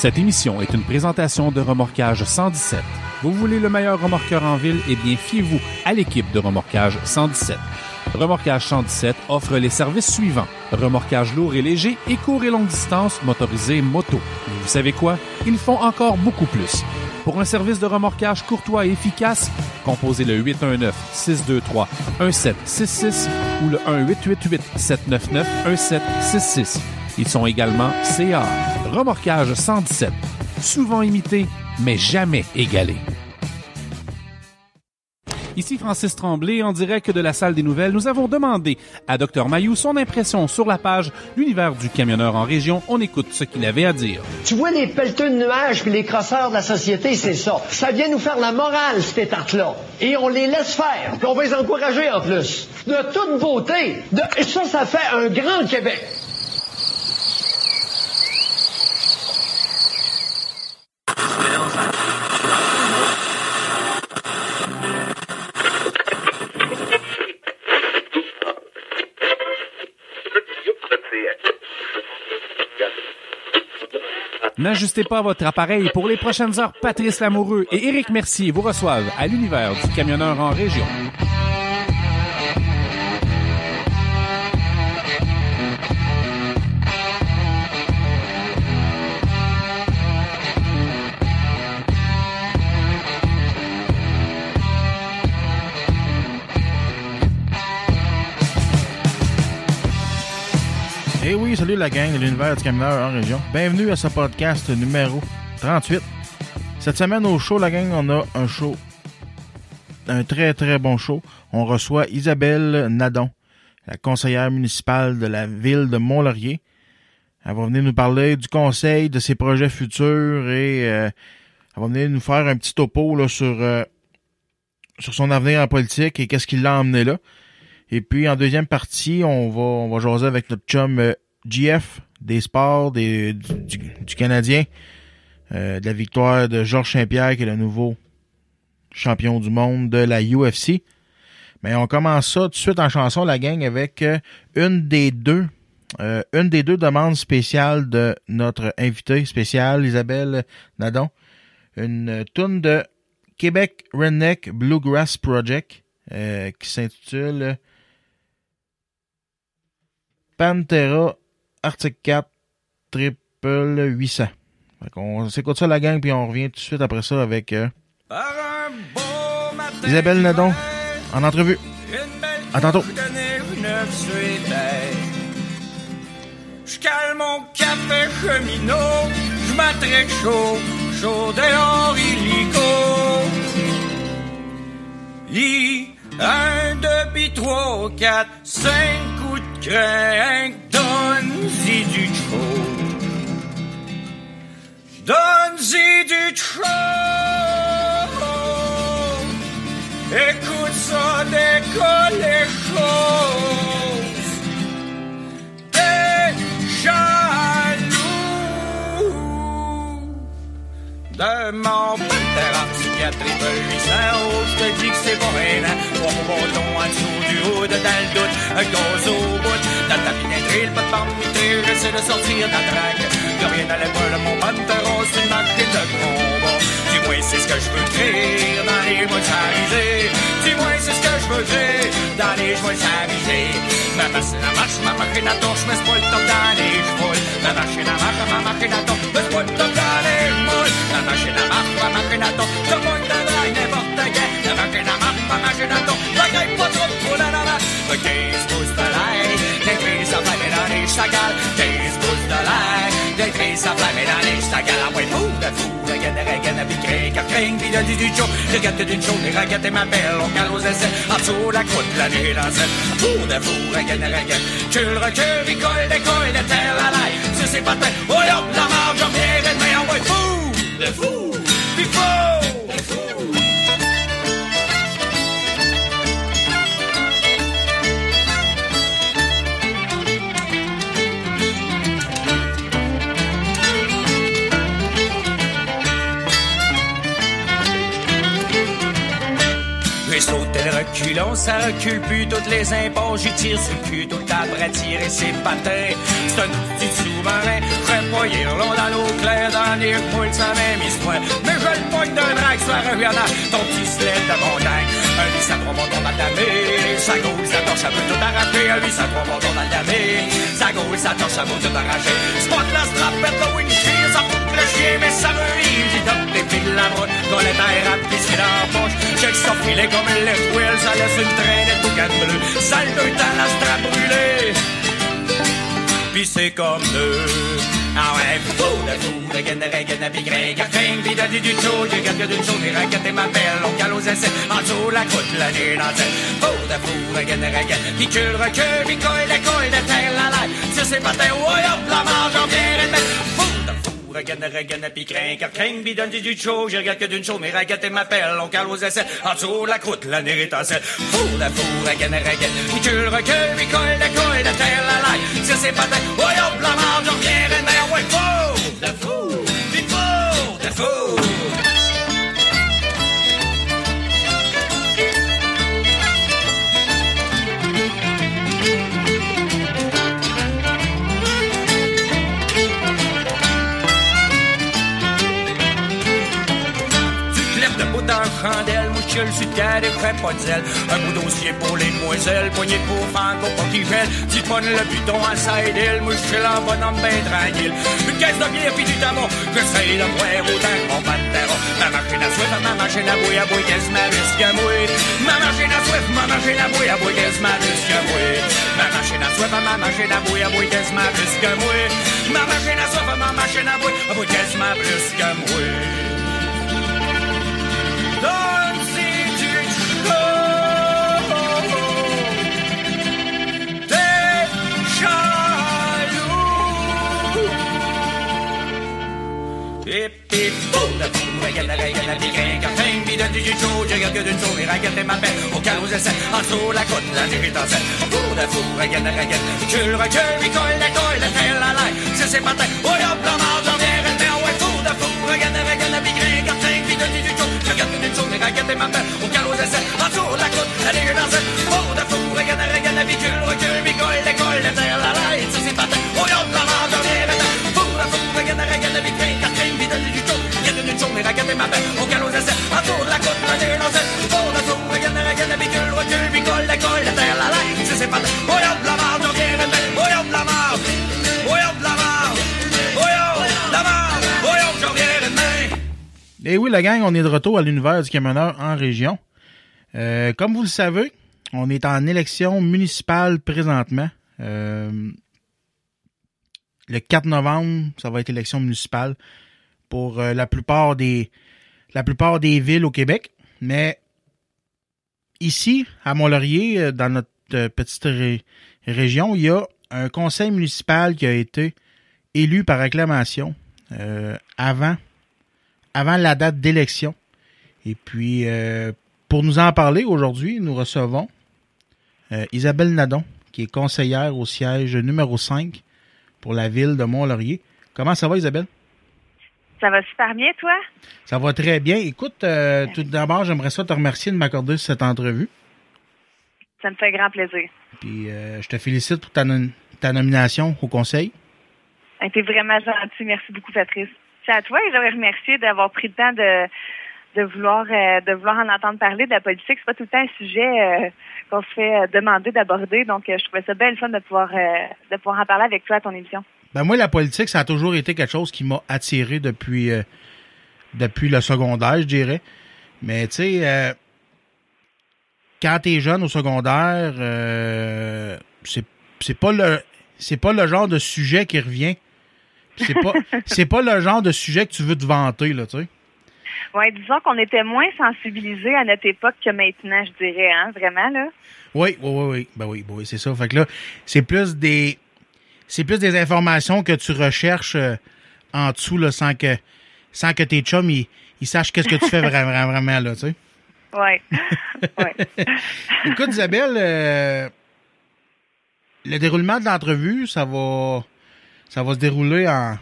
Cette émission est une présentation de Remorquage 117. Vous voulez le meilleur remorqueur en ville? Eh bien, fiez-vous à l'équipe de Remorquage 117. Remorquage 117 offre les services suivants. Remorquage lourd et léger et court et longue distance motorisé moto. Mais vous savez quoi? Ils font encore beaucoup plus. Pour un service de remorquage courtois et efficace, composez le 819-623-1766 ou le 1-888-799-1766. Ils sont également CA. Remorquage 117. Souvent imité, mais jamais égalé. Ici Francis Tremblay, en direct de la salle des nouvelles. Nous avons demandé à Dr Mayou son impression sur la page L'univers du camionneur en région. On écoute ce qu'il avait à dire. Tu vois les pelleteux de nuages puis les crosseurs de la société, c'est ça. Ça vient nous faire la morale, cette tarte-là. Et on les laisse faire. Puis on va les encourager en plus. De toute beauté. De... Ça, ça fait un grand Québec. N'ajustez pas votre appareil. Pour les prochaines heures, Patrice Lamoureux et Éric Mercier vous reçoivent à l'univers du camionneur en région. Salut la gang de l'univers du camionneur en région. Bienvenue à ce podcast numéro 38. Cette semaine au show, la gang, on a un show, un très très bon show. On reçoit Isabelle Nadon, la conseillère municipale de la ville de Mont-Laurier. Elle va venir nous parler du conseil, de ses projets futurs et euh, elle va venir nous faire un petit topo là, sur, euh, sur son avenir en politique et qu'est-ce qui l'a emmené là. Et puis en deuxième partie, on va on va jaser avec notre chum euh, GF des sports des, du, Canadien, euh, de la victoire de Georges Saint-Pierre qui est le nouveau champion du monde de la UFC. Mais on commence ça tout de suite en chanson la gang avec euh, une des deux euh, une des deux demandes spéciales de notre invité spécial Isabelle Nadon, une tune de Québec Redneck Bluegrass Project qui s'intitule Pantera Arctic 4 Triple 800. Fait qu'on s'écoute ça la gang puis on revient tout de suite après ça avec euh, Isabelle Nadon en entrevue. À tantôt. Je cale mon café cheminot, je m'attraque chaud, chaud dehors illico. I, un, deux, puis trois, quatre, cinq coups de crainte, Donne-y du trop. Écoute ça, décolle les choses. T'es jaloux de mon pantera psychiatrie de 800 euros. Je te dis que c'est pas rien. Trois bâtons en dessous du hood, dans le doute, un gaz au bout. Dans ta le pas de bambouter, j'essaie de sortir de la traque. Y'a rien à l'épaule, mon pantera, c'est une machine de combat. Dis-moi, c'est ce que je veux créer dans les mois s'aviser. Dis-moi, c'est ce que je veux dire dans les mois s'aviser. Ma machine à marche, ma machine à torche, pas le top dans les chevaux. Ma machine à marche, ma machine à torche, pas le top dans les moules. Ma machine à marche, ma machine à torche, monde de drague n'importe quel. La machine à marche, ma machine à torche, la gagne pas trop pour la la la. Le 15 pouces de l'air, des prises à flammer dans les chagales. 15 pouces de l'air, des prises à flammer dans les chagales. Ah ouais, fou de fou, regarde, regarde, puis crée, que crée, puis de du. Regarde d'une regarde ma belle, on cale aux essais. En la croûte, la nuit dans cette. Fou de fou, regarde, regarde. Tu le recules, il colle, décolle, de terre à l'ail. C'est pas tel, oh hop, la marge, j'en viens, mais on va fou de fou, sauté le reculon, ça recule plus toutes les impôts. J'y tire sur le cul tout pour attirer ses patins. C'est un petit sous-marin, ferait pas dans l'eau claire, dans dernier moule, ça même histoire. Mais je le pogne d'un drague, soit reviennant, ton petit sled de montagne. Un 8 à 3 montons dans la Sa gaule, sa torche, ça peut tout arracher. Un 8 à 3 montons dans la Sa gaule, sa torche, ça peut tout arracher. Spot la strapette, le windshield, ça fout le chien, mais ça me rit. J'y donne des de la route, dans les tailles rapides, c'est dans la poche. Check son filet comme le wheel, ça laisse une traîne tout canne bleu. Sale de temps, la strap brûlée. Puis c'est comme deux. Ah ouais, du du chaude, et ma belle, on aux essais, en dessous la croûte, la nuit dans Fou de fou, de gaine, de regaine, pis que le recul, pis coille, de coille, de terre, la laille, c'est pas tes, ouais, hop, la marge, en bien, et de fou, regaine, regaine, pis craint, car craint, pis donne du chaud, j'ai que d'une chaude, mais raquette m'appelle, on cale aux essais, en dessous la croûte, la nuit étincelle. Fou de fou, regaine, regaine, pis que le recul, pis coille, de coille, de terre, la laille, si c'est pas ouais, hop, la marge, bien, et ouais, fou de fou, pis fou de fou. Chandelle, mouchule sur terre et frais zèle. Un bout dossier pour les demoiselles, poignée pour fango pas qui. Tu prennes le buton à side hill, mouchule en bonhomme ben tranquille. Une caisse de bière puis du tabac, que mon patero. Ma machine à ma machine à qu'est-ce ma machine à soif, ma machine à bouille, qu'est-ce ma risque. Ma machine à soif, ma machine à bouille, qu'est-ce ma risque. Ma machine à soif, ma machine à bouille, qu'est-ce. Quand un bidon du je regarde d'une regarde ma belle, au j'essaie, en la côte, la en scène. Boum, la fou, regarde la règle, tu le recul, il la la c'est ses patins, ouais, fou, la fou, regarde bidon du je regarde regarde ma belle, au en dessous la côte, la nuit en scène. Et oui, la gang, on est de retour à l'univers du camionneur en région. Euh, comme vous le savez, on est en élection municipale présentement. Euh, le 4 novembre, ça va être élection municipale pour euh, la plupart des la plupart des villes au Québec. Mais ici, à Mont-Laurier, dans notre petite ré- région, il y a un conseil municipal qui a été élu par acclamation avant avant la date d'élection. Et puis, euh, pour nous en parler aujourd'hui, nous recevons euh, Isabelle Nadon, qui est conseillère au siège numéro 5 pour la ville de Mont-Laurier. Comment ça va, Isabelle? Ça va super bien, toi? Ça va très bien. Écoute, euh, tout d'abord, j'aimerais ça te remercier de m'accorder cette entrevue. Ça me fait grand plaisir. Puis, euh, je te félicite pour ta nomination au conseil. T'es vraiment gentil. Merci beaucoup, Patrice. C'est à toi et j'aimerais remercier d'avoir pris le temps de, vouloir euh, de vouloir en entendre parler de la politique. C'est pas tout le temps un sujet euh, qu'on se fait euh, demander d'aborder. Donc, je trouvais ça bien le fun de pouvoir de pouvoir en parler avec toi à ton émission. Ben moi, la politique, ça a toujours été quelque chose qui m'a attiré depuis depuis le secondaire, je dirais. Mais tu sais, quand t'es jeune au secondaire, c'est c'est pas le c'est pas le genre de sujet qui revient. C'est pas c'est pas le genre de sujet que tu veux te vanter là, tu sais. Ouais, disons qu'on était moins sensibilisés à notre époque que maintenant, je dirais, hein, vraiment là. Oui, oui, oui, oui. Ben oui, ben oui, c'est ça. Fait que là, c'est plus des c'est plus des informations que tu recherches euh, en dessous là, sans que sans que tes chums ils, ils sachent qu'est-ce que tu fais vraiment, vraiment, là, tu sais. Ouais. ouais. Écoute, Isabelle, euh, le déroulement de l'entrevue, ça va ça va se dérouler en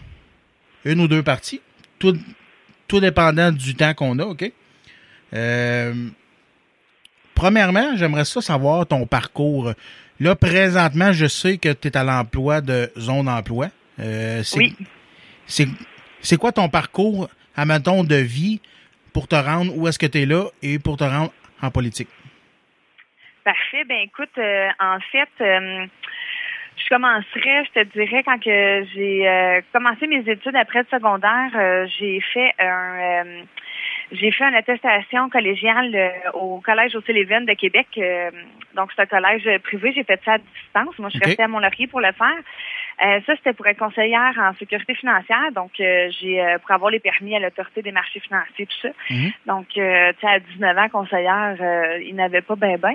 une ou deux parties, tout, tout dépendant du temps qu'on a, OK? Euh, premièrement, j'aimerais ça savoir ton parcours. Là, présentement, je sais que tu es à l'emploi de zone emploi. Euh, c'est, Oui. c'est C'est quoi ton parcours, à de vie pour te rendre où est-ce que tu es là et pour te rendre en politique? Parfait. Ben écoute, euh, en fait, euh, je commencerai, je te dirais, quand que j'ai euh, commencé mes études après le secondaire, j'ai fait un j'ai fait une attestation collégiale au Collège au Sullivan de Québec. donc, c'est un collège privé. J'ai fait ça à distance. Moi, je suis restée à Mont-Laurier pour le faire. Euh, ça, c'était pour être conseillère en sécurité financière. Donc, euh, j'ai euh, pour avoir les permis à l'autorité des marchés financiers, tout ça. Mhm. Donc, tu sais, à 19 ans, conseillère, il n'avait pas ben ben.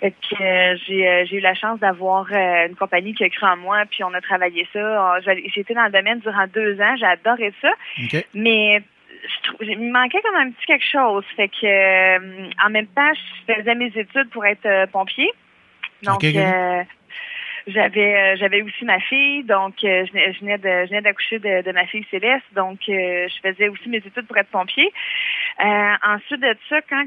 Fait que j'ai j'ai eu la chance d'avoir une compagnie qui a cru en moi, puis on a travaillé ça. J'ai été dans le domaine durant deux ans. J'ai adoré ça. Mais il me manquait comme un petit quelque chose. Fait que en même temps, je faisais mes études pour être pompier. Donc, j'avais aussi ma fille, donc euh, je, venais je venais d'accoucher de, ma fille Céleste, donc euh, je faisais aussi mes études pour être pompier. ensuite de ça, quand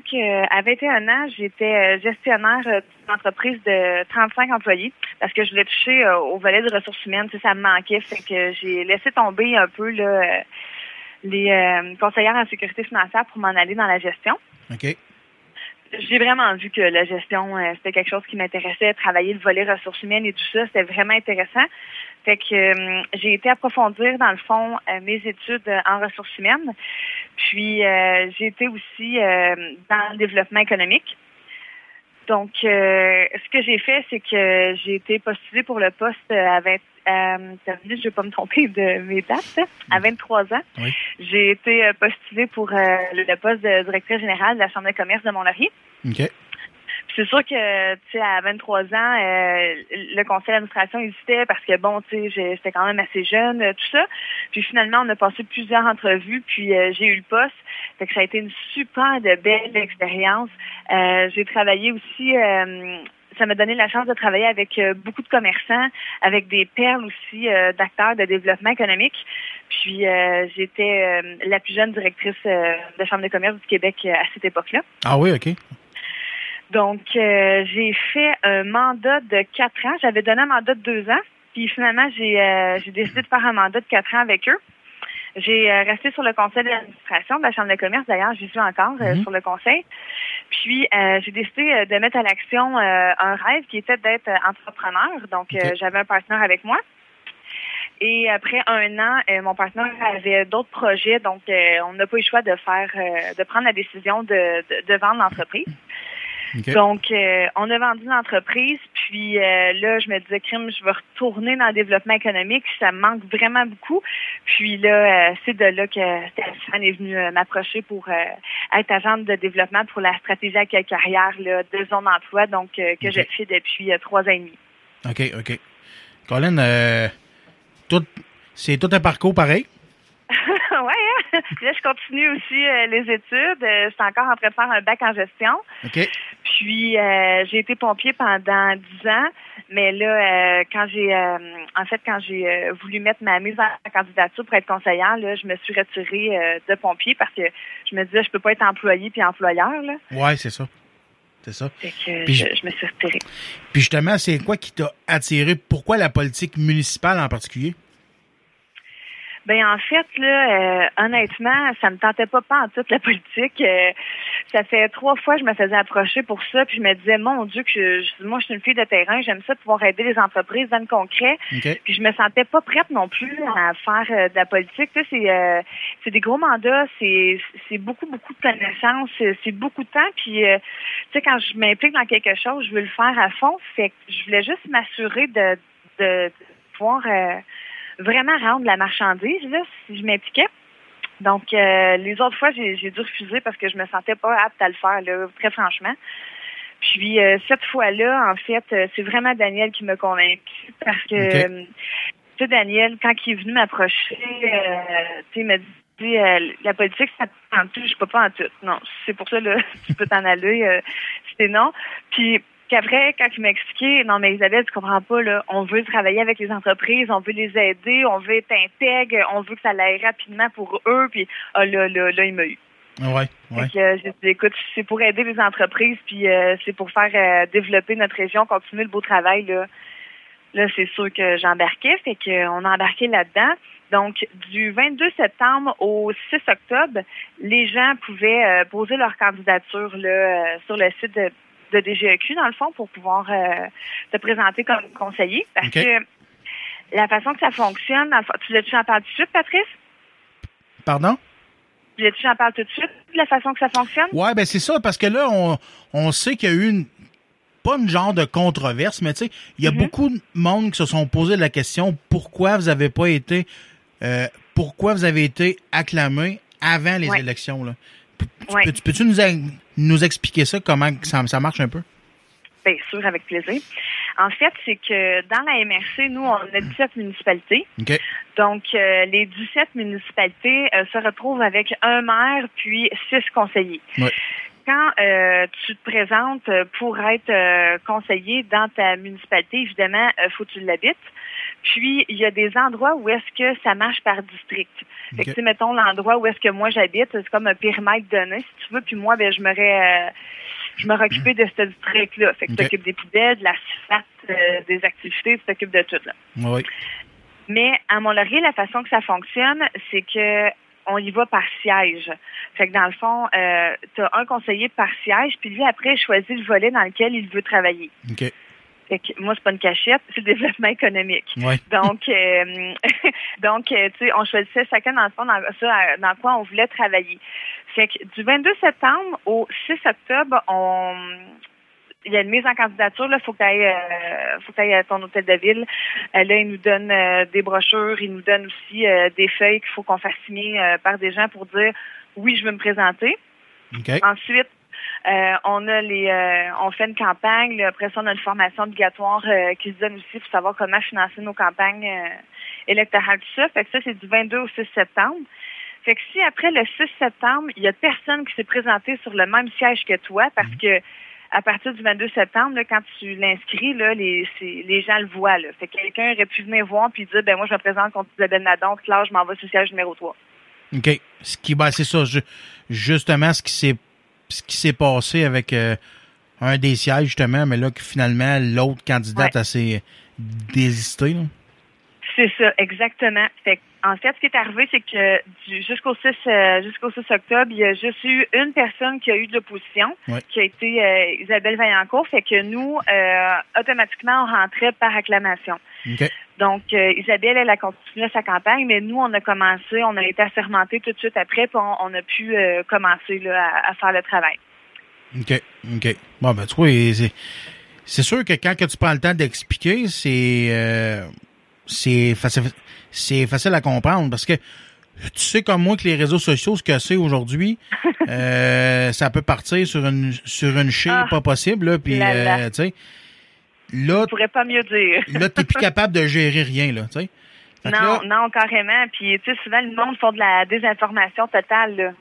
à 21 ans, j'étais gestionnaire d'une entreprise de 35 employés parce que je voulais toucher au volet de ressources humaines, ça, me manquait, fait que j'ai laissé tomber un peu les conseillères en sécurité financière pour m'en aller dans la gestion. J'ai vraiment vu que la gestion, euh, c'était quelque chose qui m'intéressait, travailler le volet ressources humaines et tout ça, c'était vraiment intéressant. Fait que euh, j'ai été approfondir, dans le fond, euh, mes études en ressources humaines. Puis j'ai été aussi dans le développement économique. Donc, ce que j'ai fait, c'est que j'ai été postulée pour le poste à 20, euh, je ne vais pas me tromper de mes dates, à 23 ans. J'ai été euh, postulée pour euh, le poste de directrice générale de la Chambre de commerce de Mont-Laurier. C'est sûr que, tu sais, à 23 ans, euh, le conseil d'administration hésitait parce que, bon, tu sais, j'étais quand même assez jeune, tout ça. Puis finalement, on a passé plusieurs entrevues, puis j'ai eu le poste. Fait que ça a été une super de belle expérience. j'ai travaillé aussi ça m'a donné la chance de travailler avec euh, beaucoup de commerçants, avec des perles aussi euh, d'acteurs de développement économique. Puis euh, j'étais la plus jeune directrice de Chambre de commerce du Québec à cette époque-là. Ah oui, OK. Donc j'ai fait un mandat de quatre ans. J'avais donné un mandat de deux ans. Puis finalement, j'ai j'ai décidé de faire un mandat de quatre ans avec eux. J'ai resté sur le conseil d'administration de la Chambre de commerce. D'ailleurs, j'y suis encore mhm. sur le conseil. Puis, euh, j'ai décidé euh, de mettre à l'action euh, un rêve qui était d'être entrepreneur. Donc, j'avais un partenaire avec moi. Et après un an, mon partenaire avait d'autres projets, donc on n'a pas eu le choix de faire, de prendre la décision de, de vendre l'entreprise. Donc, euh, on a vendu l'entreprise, puis euh, là, je me disais, crime, je vais retourner dans le développement économique, ça me manque vraiment beaucoup. Puis là, euh, c'est de là que Stéphane est venu m'approcher pour être agente de développement pour la stratégie à carrière là, de zone d'emploi, donc que je fais depuis trois ans et demi. OK, OK. Colin, tout, c'est tout un parcours pareil? ouais, hein? là, je continue aussi les études. je suis encore en train de faire un bac en gestion. OK. Puis euh, j'ai été pompier pendant dix ans, mais là, euh, quand j'ai euh, en fait quand j'ai voulu mettre ma mise en candidature pour être conseillère, là, je me suis retirée de pompier parce que je me disais je peux pas être employé puis employeur. Là. Ouais, c'est ça. C'est ça. Fait que je, je, me suis retirée. Puis justement, c'est quoi qui t'a attiré? Pourquoi la politique municipale en particulier? Ben en fait là, euh, honnêtement, ça me tentait pas pas en toute la politique. Euh, ça fait trois fois que je me faisais approcher pour ça, puis je me disais mon Dieu que je, moi je suis une fille de terrain, j'aime ça pouvoir aider les entreprises dans le concret. Puis je me sentais pas prête non plus à faire euh, de la politique. Tu sais, c'est c'est des gros mandats, c'est c'est beaucoup beaucoup de connaissances, c'est beaucoup de temps. Puis tu sais quand je m'implique dans quelque chose, je veux le faire à fond. Fait que je voulais juste m'assurer de, de, de pouvoir vraiment rendre la marchandise, là, si je m'impliquais. Donc, euh, les autres fois, j'ai dû refuser parce que je me sentais pas apte à le faire, là, très franchement. Puis euh, cette fois-là, en fait, euh, c'est vraiment Daniel qui m'a convaincu parce que, tu sais, Daniel, quand il est venu m'approcher, tu sais, il m'a dit la politique, ça en tout, je peux pas en tout. Non, c'est pour ça, là, tu peux t'en aller. C'était non. Puis après, quand il m'a expliqué, non, mais Isabelle, tu comprends pas, là, on veut travailler avec les entreprises, on veut les aider, on veut être intègre, on veut que ça aille rapidement pour eux, puis ah, là, là, là, il m'a eu. Ouais, ouais. Euh, j'ai dit, écoute, c'est pour aider les entreprises, puis euh, c'est pour faire euh, développer notre région, continuer le beau travail, là. là, c'est sûr que j'embarquais, fait qu'on a embarqué là-dedans. Donc, du 22 septembre au 6 octobre, les gens pouvaient euh, poser leur candidature là, euh, sur le site de, de DGEQ, dans le fond, pour pouvoir euh, se présenter comme conseiller. Parce que la façon que ça fonctionne, dans le fond- tu voulais-tu que j'en parle tout de suite, Patrice? Pardon? Tu j'en parle tout de suite, de la façon que ça fonctionne? Ouais, ben c'est ça, parce que là, on, on sait qu'il y a eu une, pas une genre de controverse, mais tu sais, il y a Mhm. beaucoup de monde qui se sont posé la question pourquoi vous avez pas été, euh, pourquoi vous avez été acclamé avant les Ouais. élections, là? Peux- Peux-tu nous, expliquer ça, comment ça, ça marche un peu? Bien sûr, avec plaisir. En fait, c'est que dans la MRC, nous, on a 17 municipalités. Donc, euh, les 17 municipalités euh, se retrouvent avec un maire puis six conseillers. Ouais. Quand euh, tu te présentes euh, pour être conseiller dans ta municipalité, évidemment, il faut que tu l'habites. Puis, il y a des endroits où est-ce que ça marche par district. Fait que, OK. tu sais, mettons, l'endroit où est-ce que moi j'habite, c'est comme un périmètre donné, si tu veux. Puis moi, ben, je m'aurais... euh, je m'aurais occupé de ce district-là. Fait que OK. tu t'occupes des poubelles, de la CIFAT, euh, des activités, tu t'occupes de tout, là. Oui. Mais à Mont-Laurier, la façon que ça fonctionne, c'est que on y va par siège. Fait que dans le fond, euh, tu as un conseiller par siège, puis lui, après, choisit le volet dans lequel il veut travailler. OK. Fait que moi, c'est pas une cachette, c'est le développement économique. Ouais. Donc, euh, donc, euh, tu sais, on choisissait chacun dans le fond dans ça, dans quoi on voulait travailler. Fait que du 22 septembre au 6 octobre, on il y a une mise en candidature, là, faut que tu ailles, euh, faut que t'ailles à ton hôtel de ville. Euh, là, ils nous donnent euh, des brochures, ils nous donnent aussi des feuilles qu'il faut qu'on fasse signer par des gens pour dire oui, je veux me présenter. OK. Ensuite, euh, on a les, euh, on fait une campagne. là, après ça, on a une formation obligatoire euh, qui se donne aussi pour savoir comment financer nos campagnes euh, électorales, tout ça. Fait que ça, c'est du 22 au 6 septembre. Fait que si après le 6 septembre, il y a personne qui s'est présenté sur le même siège que toi, parce que à partir du 22 septembre, là, quand tu l'inscris, là, les, les gens le voient. Là. Fait que quelqu'un aurait pu venir voir puis dire, ben moi, je me présente contre Isabelle Nadon, là, je m'en vais sur le siège numéro 3. OK. Ce qui, ben, c'est ça, ju- justement, ce qui s'est, ce qui s'est passé avec euh, un des sièges, justement, mais là, que finalement, l'autre candidate a s'est désisté, là. C'est ça, exactement. Fait que, en fait, ce qui est arrivé, c'est que du- jusqu'au 6 euh, jusqu'au 6 octobre, il y a juste eu une personne qui a eu de l'opposition, Ouais. qui a été euh, Isabelle Vaillancourt. Fait que nous, automatiquement, on rentrait par acclamation. Donc, euh, Isabelle, elle a continué sa campagne, mais nous, on a commencé, on a été assermentés tout de suite après, puis on, on a pu euh, commencer là, à, à faire le travail. OK. OK. Bon, ben, tu vois, c'est, sûr que quand que tu prends le temps d'expliquer, c'est, euh, c'est facile, facile à comprendre parce que tu sais comme moi que les réseaux sociaux, ce que c'est aujourd'hui, euh, ça peut partir sur une, sur une chire Ah, pas possible, là, puis, tu sais, là, Je pourrais pas mieux dire. là, t'es plus capable de gérer rien, là, tu sais. Fait Non, là, non, carrément. Puis, tu sais, souvent, le monde font de la désinformation totale, là.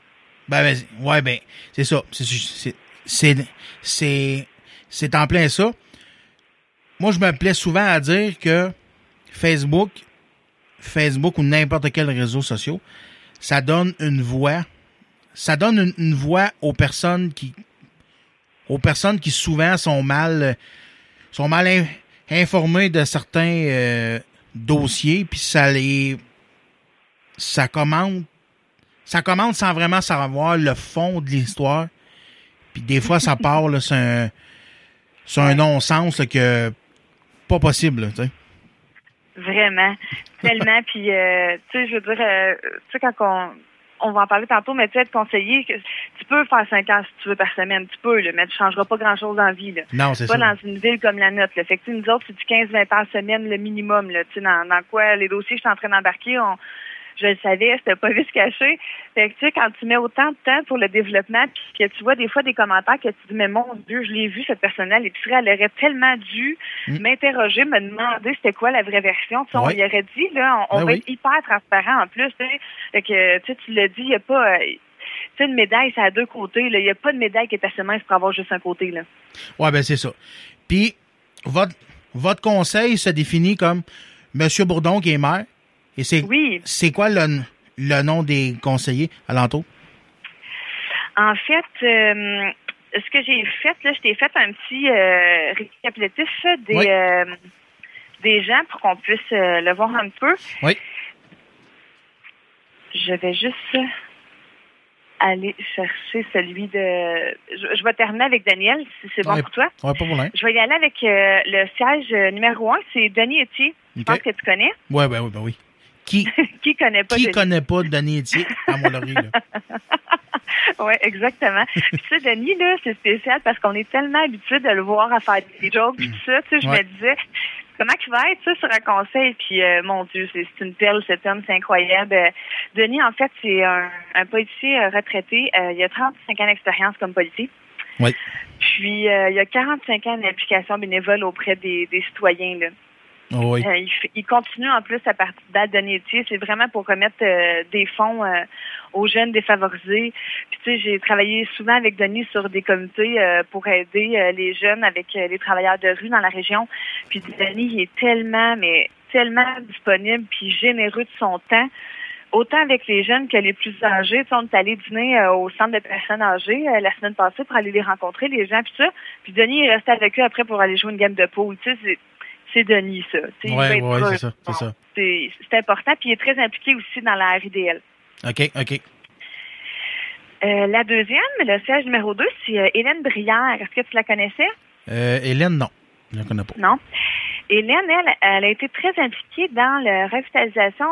Ben, ben, ouais, ben, c'est ça. C'est, c'est, c'est, c'est, c'est en plein ça. Moi, je me plais souvent à dire que Facebook, Facebook ou n'importe quel réseau social, ça donne une voix, ça donne une, une voix aux personnes qui, aux personnes qui souvent sont mal, sont mal in- informées de certains euh, dossiers, puis ça les, ça commande ça commence sans vraiment savoir le fond de l'histoire. Puis des fois, ça part, là, c'est un, un non-sens que pas possible, tu sais. Vraiment. Tellement. Puis, euh, tu sais, je veux dire, euh, tu sais, quand on, on va en parler tantôt, mais tu sais, être conseiller, que- tu peux faire cinq ans si tu veux par semaine, tu peux, là, mais tu changeras pas grand-chose en vie, là. Non, c'est Pas ça. dans une ville comme la nôtre, là. Fait que, nous autres, c'est du 15-20 par semaine, le minimum, là. Tu sais, dans, dans quoi les dossiers que je suis en train d'embarquer, on, je le savais, c'était pas vite caché. Fait que, tu sais, quand tu mets autant de temps pour le développement, puis que tu vois des fois des commentaires que tu dis, mais mon Dieu, je l'ai vu, cette personne-là, l'épicerie, elle aurait tellement dû Mm. m'interroger, me demander c'était quoi la vraie version. Tu sais, on Ouais. y aurait dit, là, on, on Ben va être hyper transparent en plus, tu sais. Fait que, tu sais, tu l'as dit, il n'y a pas... euh, tu sais, une médaille, ça a deux côtés. Il n'y a pas de médaille qui est assez mince pour avoir juste un côté. Là. Ouais, ben c'est ça. Puis, votre, votre conseil se définit comme Monsieur Bourdon qui est maire. Et c'est, Oui. c'est quoi le, le nom des conseillers alentour? En fait, euh, ce que j'ai fait, là, je t'ai fait un petit euh, récapitulatif des, Oui. euh, des gens pour qu'on puisse le voir un peu. Oui. Je vais juste aller chercher celui de. Je, je vais terminer avec Daniel, si c'est bon Ouais. pour toi. Ouais, pas pour l'un. Je vais y aller avec euh, le siège numéro un, c'est Denis Etier. Je pense que tu connais. Ouais, ben oui, ben oui. Qui, Qui connaît pas qui Denis? connaît pas Denis Etier à Mont-Laurier? Oui, exactement. Puis tu sais, Denis, là, c'est spécial parce qu'on est tellement habitué de le voir à faire des jokes puis tout ça. Tu sais, je Ouais. me disais, comment il va être, ça, sur un conseil? Puis, euh, mon Dieu, c'est une perle, cet homme, c'est incroyable. Euh, Denis, en fait, c'est un, un policier euh, retraité. Euh, il a 35 ans d'expérience comme policier. Oui. Puis, il a 45 ans d'implication bénévole auprès des, des citoyens, là. Oh, oui. Euh, il, continue en plus à partir de métier. C'est vraiment pour remettre euh, des fonds euh, aux jeunes défavorisés. Puis tu sais, j'ai travaillé souvent avec Denis sur des comités euh, pour aider euh, les jeunes avec les travailleurs de rue dans la région. Puis Denis, il est tellement, mais tellement disponible puis généreux de son temps. Autant avec les jeunes que les plus âgés. Tu sais, on est allé dîner euh, au centre de personnes âgées euh, la semaine passée pour aller les rencontrer, les gens, puis ça. Puis Denis est resté avec eux après pour aller jouer une gamme de poule. Tu sais, c'est- Denis, ça. Il Ouais, ouais, c'est ça, c'est ça. C'est c'est important, puis il est très impliqué aussi dans la RIDL. OK, OK. Euh, la deuxième, le siège numéro 2, c'est euh, Hélène Brière. Est-ce que tu la connaissais? Euh, Hélène, non. Je la connais pas. Non. Hélène, elle, elle a été très impliquée dans la revitalisation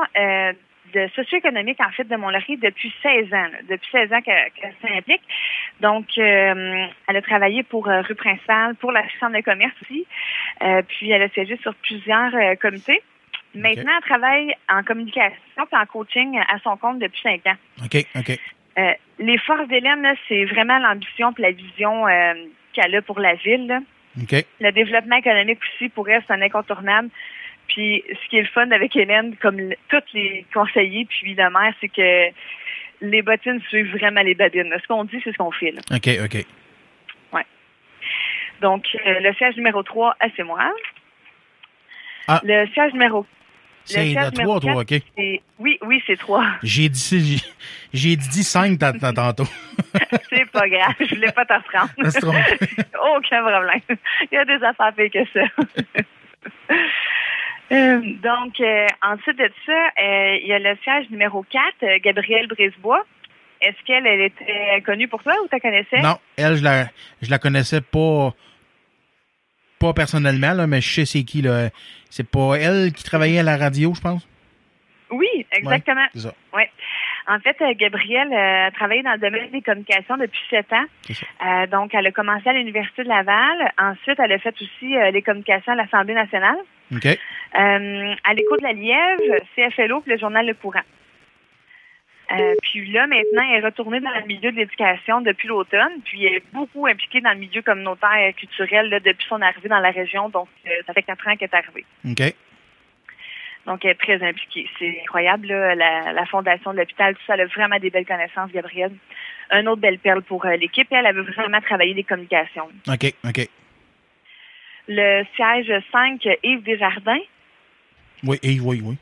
de socio-économique, en fait, de Mont-Laurier depuis 16 ans. là. Depuis 16 ans qu'elle qu'elle s'implique. Donc, euh, elle a travaillé pour euh, rue Principale, pour la Chambre de commerce aussi. Euh, puis, elle a siégé sur plusieurs comités. Maintenant, elle travaille en communication et en coaching à son compte depuis 5 ans. OK, OK. Les forces d'Hélène, c'est vraiment l'ambition et la vision qu'elle a pour la ville. là. OK. Le développement économique aussi, pour elle, c'est un incontournable. Puis, ce qui est le fun avec Hélène, comme le- tous les conseillers puis le maire, c'est que les bottines suivent vraiment les babines. Ce qu'on dit, c'est ce qu'on fait. là. OK, OK. Donc, euh, le siège numéro 3, ah, c'est moi. Ah. Le siège numéro C'est siège la numéro 3, toi, quatre, OK? c'est... Oui, oui, c'est 3. J'ai dit, j'ai- dit 5 tantôt. c'est pas grave, je voulais pas suis trompé. Aucun problème. Il y a des affaires pires que ça. Euh, donc, euh, ensuite de ça, euh, il y a le siège numéro 4, euh, Gabrielle Brisebois. Est-ce qu'elle elle était connue pour toi ou tu la connaissais? Non, elle, je la, je la connaissais pas, pas personnellement, là, mais je sais c'est qui, là. C'est pas elle qui travaillait à la radio, je pense? Oui, exactement. C'est ça. Ouais. En fait, euh, Gabrielle euh, a travaillé dans le domaine des communications depuis sept ans. Euh, donc, elle a commencé à l'Université de Laval. Ensuite, elle a fait aussi euh, les communications à l'Assemblée nationale. OK. Euh, à l'écho de la Lièvre, CFLO, puis le journal Le Courant. Puis là, maintenant, elle est retournée dans le milieu de l'éducation depuis l'automne, puis elle est beaucoup impliquée dans le milieu communautaire et culturel là, depuis son arrivée dans la région. Donc, ça fait quatre ans qu'elle est arrivée. OK. Donc, elle est très impliquée. C'est incroyable, là, la, la fondation de l'hôpital, tout ça, elle a vraiment des belles connaissances, Gabrielle. Un autre belle perle pour euh, l'équipe, elle avait vraiment travaillé les communications. OK, OK. Le siège 5, Yves Desjardins. Oui, Yves, oui, oui.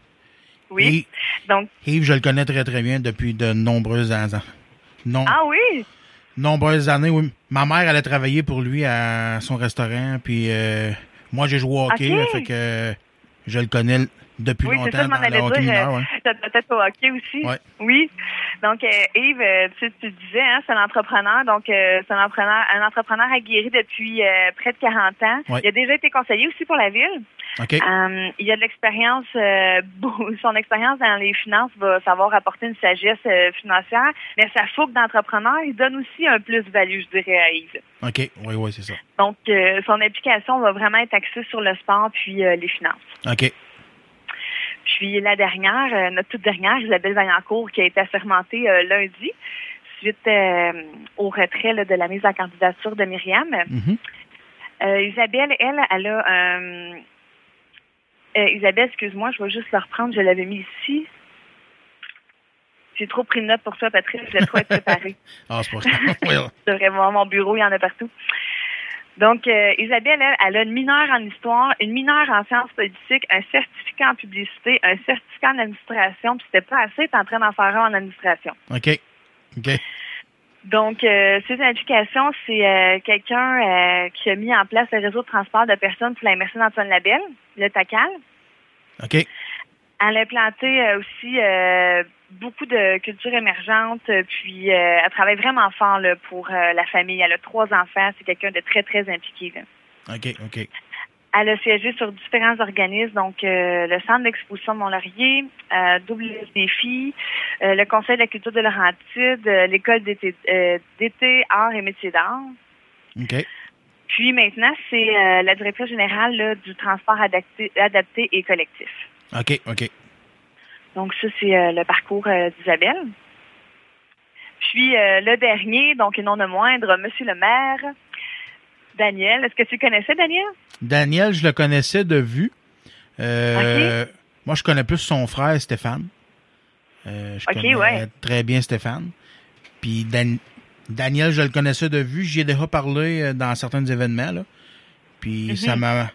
Oui. Yves, Donc, Yves, je le connais très, très bien depuis de nombreuses années. Non, ah oui? nombreuses années, oui. Ma mère, elle a travaillé pour lui à son restaurant, puis euh, moi, j'ai joué au hockey, Ok. là, fait que euh, je le connais depuis Oui, c'est longtemps ça, je m'en dans le allais hockey dire. euh, peut-être au hockey aussi. Ouais. Oui. Donc, euh, Yves, euh, tu, tu disais, hein, c'est un entrepreneur. Donc, c'est un entrepreneur, un entrepreneur aguerri depuis près de 40 ans. Ouais. Il a déjà été conseiller aussi pour la ville. Il a de l'expérience, euh, son expérience dans les finances va savoir apporter une sagesse euh, financière, mais sa fougue d'entrepreneur, il donne aussi un plus-value, je dirais, à Yves. OK, oui, oui, c'est ça. Donc, euh, son implication va vraiment être axée sur le sport puis les finances. OK. Puis la dernière, euh, notre toute dernière, Isabelle Vaillancourt, qui a été assermentée euh, lundi suite euh, au retrait là, de la mise en candidature de Myriam. Mhm. Isabelle, elle, elle a... Isabelle, excuse-moi, je vais juste le reprendre, je l'avais mis ici. J'ai trop pris de notes pour toi, Patrice, je vais trop être préparée. Ah, c'est pas ça. Je devrais voir mon bureau, il y en a partout. Donc, euh, Isabelle, elle, elle a une mineure en histoire, une mineure en sciences politiques, un certificat en publicité, un certificat en administration, puis c'était pas assez, t'es en train d'en faire un en administration. OK. OK. Donc, euh, ces implications, c'est euh, quelqu'un euh, qui a mis en place le réseau de transport de personnes pour la MRC d'Antoine Labelle, le TACAL. OK. Elle a implanté euh, aussi euh, beaucoup de cultures émergentes, euh, puis euh, elle travaille vraiment fort là, pour euh, la famille. Elle a trois enfants, c'est quelqu'un de très, très impliqué. là. OK, OK. Elle a siégé sur différents organismes, donc euh, le Centre d'exposition de Mont-Laurier, euh, Double Défi, euh, le Conseil de la culture de Laurentide, euh, l'École d'été, euh, d'été, arts et métiers d'art. OK. Puis maintenant, c'est euh, la directrice générale là, du transport adapté, adapté et collectif. OK, OK. Donc ça, c'est euh, le parcours euh, d'Isabelle. Puis euh, le dernier, donc et non le moindre, Monsieur le maire, Daniel. Est-ce que tu connaissais Daniel? Daniel, je le connaissais de vue. Moi, je connais plus son frère Stéphane. Je Ok, connais ouais. très bien Stéphane. Puis Dan- Daniel, je le connaissais de vue. J'y ai déjà parlé dans certains événements. Là. Puis Mhm. ça m'a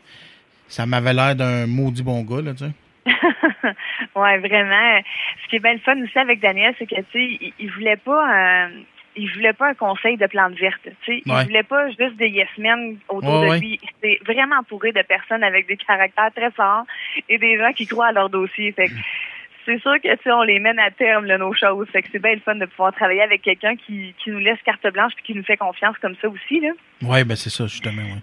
ça m'avait l'air d'un maudit bon gars, là, tu sais. ouais, vraiment. Ce qui est bien le fun aussi avec Daniel, c'est que tu sais, il, il voulait pas un, il voulait pas un conseil de plantes vertes. Sais, il Ouais. voulait pas juste des yes men autour Ouais, de lui. C'est vraiment entouré de personnes avec des caractères très forts et des gens qui croient à leur dossier. Fait que c'est sûr que tu on les mène à terme là, nos choses. Fait que c'est bien le fun de pouvoir travailler avec quelqu'un qui, qui nous laisse carte blanche puis qui nous fait confiance comme ça aussi là. Ouais, ben c'est ça, justement, ouais.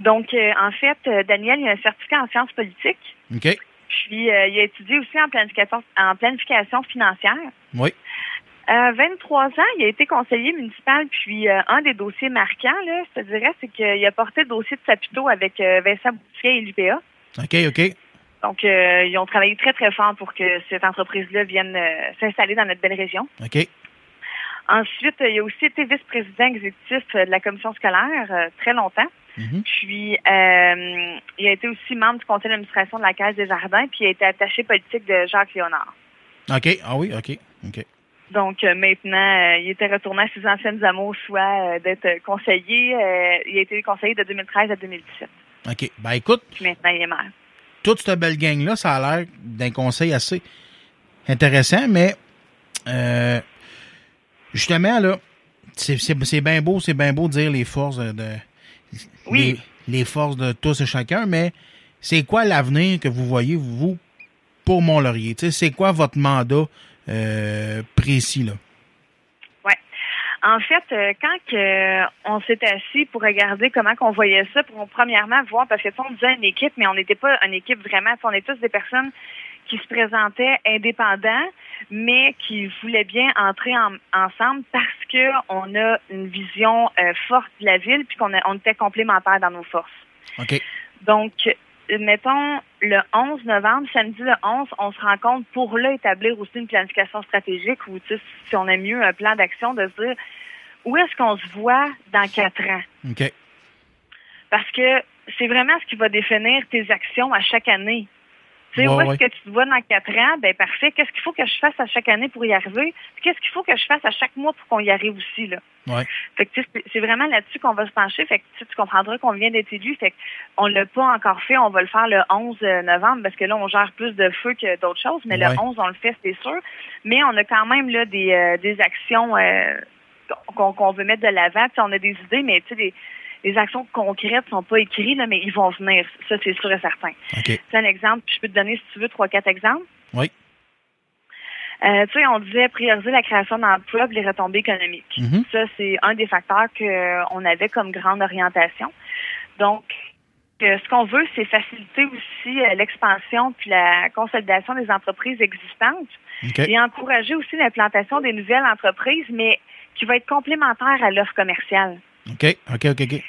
Donc euh, en fait, euh, Daniel il a un certificat en sciences politiques. OK. Puis euh, il a étudié aussi en planification en planification financière. Oui. Euh, 23 ans, il a été conseiller municipal, puis euh, un des dossiers marquants, là, je te dirais, c'est qu'il a porté le dossier de Saputo avec euh, Vincent Boutier et l'UPA. OK, OK. Donc, ils ont travaillé très, très fort pour que cette entreprise-là vienne s'installer dans notre belle région. OK. Ensuite, il a aussi été vice-président exécutif de la commission scolaire très longtemps. Mhm. Puis, euh, il a été aussi membre du conseil d'administration de la Caisse des Jardins, puis il a été attaché politique de Jacques Léonard. OK. Ah oui, OK. OK. Donc euh, maintenant, euh, il était retourné à ses anciennes amours, soit d'être conseiller. il a été conseiller de 2013 à 2017. OK. Ben écoute, Puis maintenant, il est maire. toute cette belle gang-là, ça a l'air d'un conseil assez intéressant, mais justement, là, c'est bien beau, c'est bien beau de dire les forces de- Oui. les, les forces de tous et chacun, mais c'est quoi l'avenir que vous voyez, vous, pour Mont-Laurier? C'est quoi votre mandat euh, précis, là? En fait, euh, quand que, on s'est assis pour regarder comment qu'on voyait ça, pour premièrement voir, parce que on disait une équipe, mais on n'était pas une équipe vraiment. On est tous des personnes qui se présentaient indépendants, mais qui voulaient bien entrer en- ensemble parce que on a une vision euh, forte de la ville, puis qu'on on était complémentaires dans nos forces. OK. Donc, mettons, le 11 novembre, samedi le 11, on se rencontre pour là établir aussi une planification stratégique ou, si on a mieux un plan d'action, de se dire où est-ce qu'on se voit dans quatre ans? OK. Parce que c'est vraiment ce qui va définir tes actions à chaque année. Tu sais, Ouais, où est-ce ouais. que tu te vois dans quatre ans? Ben parfait. Qu'est-ce qu'il faut que je fasse à chaque année pour y arriver? Qu'est-ce qu'il faut que je fasse à chaque mois pour qu'on y arrive aussi, là? Ouais. Fait que tu sais, c'est- vraiment là-dessus qu'on va se pencher. Fait que tu sais, tu comprendras qu'on vient d'être élu. Fait que on l'a pas encore fait. On va le faire le 11 novembre parce que là, on gère plus de feu que d'autres choses. Mais le 11, on le fait, c'est sûr. Mais on a quand même là des, euh, des actions euh, qu'on qu'on veut mettre de l'avant. On a des idées, mais tu sais, des, les actions concrètes sont pas écrites, là, mais ils vont venir. Ça, c'est sûr et certain. OK. C'est un exemple. puis Je peux te donner, si tu veux, trois, quatre exemples. Oui. Euh, tu sais, on disait prioriser la création d'emplois et les retombées économiques. Mhm. Ça, c'est un des facteurs qu'on avait comme grande orientation. Donc, euh, ce qu'on veut, c'est faciliter aussi euh, l'expansion puis la consolidation des entreprises existantes et encourager aussi l'implantation des nouvelles entreprises, mais qui va être complémentaire à l'offre commerciale. OK. OK, OK, OK.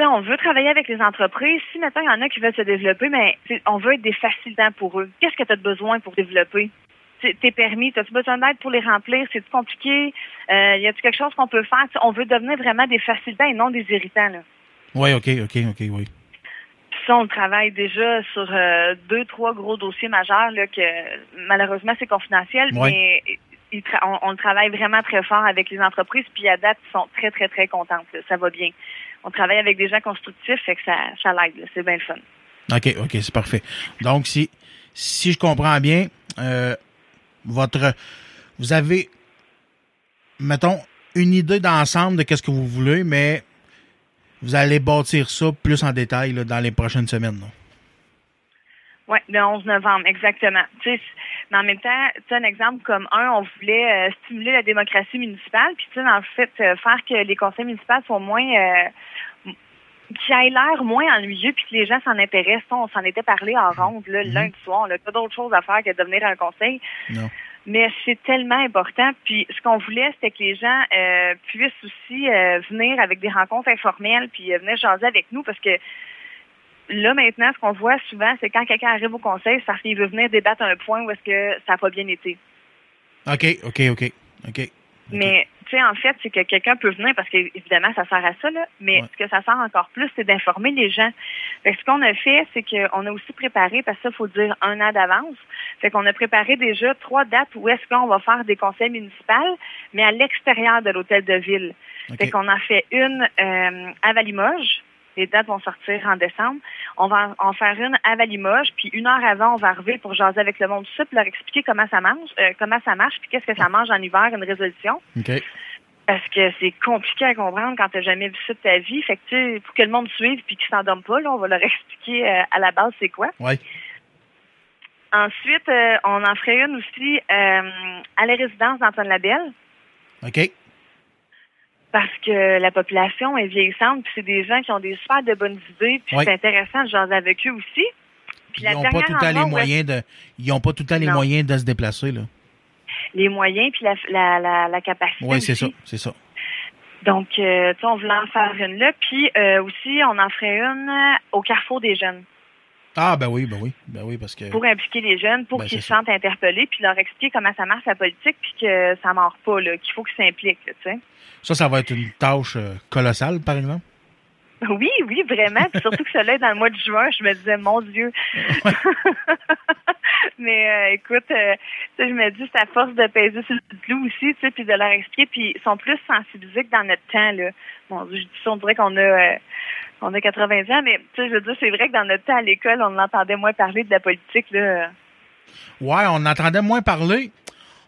On veut travailler avec les entreprises. Si maintenant il y en a qui veulent se développer, mais sais, on veut être des facilitants pour eux. Qu'est-ce que tu as besoin pour développer? Tes permis, as-tu besoin d'aide pour les remplir? C'est-tu compliqué? Euh, y a-t-il quelque chose qu'on peut faire? On veut devenir vraiment des facilitants et non des irritants. Là. Oui, OK, OK, OK, oui. Puis ça, on travaille déjà sur euh, deux, trois gros dossiers majeurs là, que malheureusement c'est confidentiel, Ouais. mais tra- on, on le travaille vraiment très fort avec les entreprises, puis à date, ils sont très, très, très contentes. là. Ça va bien. On travaille avec des gens constructifs, fait que ça, ça l'aide. C'est bien le fun. OK, OK, c'est parfait. Donc, si, si je comprends bien, euh, votre, vous avez mettons, une idée d'ensemble de qu'est-ce que vous voulez, mais vous allez bâtir ça plus en détail là, dans les prochaines semaines. Oui, le 11 novembre, exactement. Tu sais, mais en même temps, tu sais, un exemple comme un, on voulait euh, stimuler la démocratie municipale, puis tu sais, en fait, euh, faire que les conseils municipaux soient moins euh, qui aient l'air moins ennuyeux puis que les gens s'en intéressent. On s'en était parlé en ronde là, le lundi soir. On n'a pas d'autre chose à faire que de devenir un conseil. Non. Mais c'est tellement important. Puis ce qu'on voulait, c'était que les gens euh, puissent aussi euh, venir avec des rencontres informelles puis euh, venir jaser avec nous parce que là, maintenant, ce qu'on voit souvent, c'est quand quelqu'un arrive au conseil, c'est parce qu'il veut venir débattre un point où est-ce que ça n'a pas bien été. OK, OK, OK. OK. Mais, tu sais, en fait, c'est que quelqu'un peut venir parce qu'évidemment, ça sert à ça, là. Mais Ouais. ce que ça sert encore plus, c'est d'informer les gens. Fait que ce qu'on a fait, c'est qu'on a aussi préparé, parce que ça, faut dire un an d'avance. Fait qu'on a préparé déjà trois dates où est-ce qu'on va faire des conseils municipaux, mais à l'extérieur de l'hôtel de ville. OK. Fait qu'on a fait une euh, à Valimoges. Les dates vont sortir en décembre. On va en faire une à Valimoges, puis une heure avant, on va arriver pour jaser avec le monde leur expliquer comment ça mange, euh, comment ça marche, puis qu'est-ce que ça mange en hiver, une résolution. OK. Parce que c'est compliqué à comprendre quand t'as jamais vu ça de ta vie. Fait que tu sais, pour que le monde suive puis qu'ils s'endorment pas, là, on va leur expliquer euh, à la base c'est quoi. Ouais. Ensuite, euh, on en ferait une aussi à la résidence d'Antoine Labelle. OK. Parce que la population est vieillissante, puis c'est des gens qui ont des super de bonnes idées, puis c'est intéressant de jaser avec eux aussi. Puis Ils n'ont pas tout temps les moyens de. Ils ont pas tout le temps les Non. moyens de se déplacer, là. les moyens puis la, la, la, la capacité. Oui, c'est ça. C'est ça. Donc, euh, on voulait en faire une là. Puis euh, aussi, on en ferait une au Carrefour des jeunes Ah, ben oui, ben oui. Ben oui, parce que. pour impliquer les jeunes, pour Ben, qu'ils se sentent interpellés, puis leur expliquer comment ça marche la politique, puis que ça mord pas, là, qu'il faut qu'ils s'impliquent, là, tu sais. Ça, ça va être une tâche euh, colossale, par exemple? Oui, oui, vraiment. Puis surtout que cela dans le mois de juin, je me disais, mon Dieu. Mais euh, écoute, euh, je me dis, c'est à force de peser sur le clou aussi, tu sais, puis de leur expliquer, puis ils sont plus sensibilisés que dans notre temps, là. Bon, je dis ça, on dirait qu'on a, euh, on a 80 ans, mais tu sais, je veux dire, c'est vrai que dans notre temps à l'école, on entendait moins parler de la politique, là. Ouais, on entendait moins parler.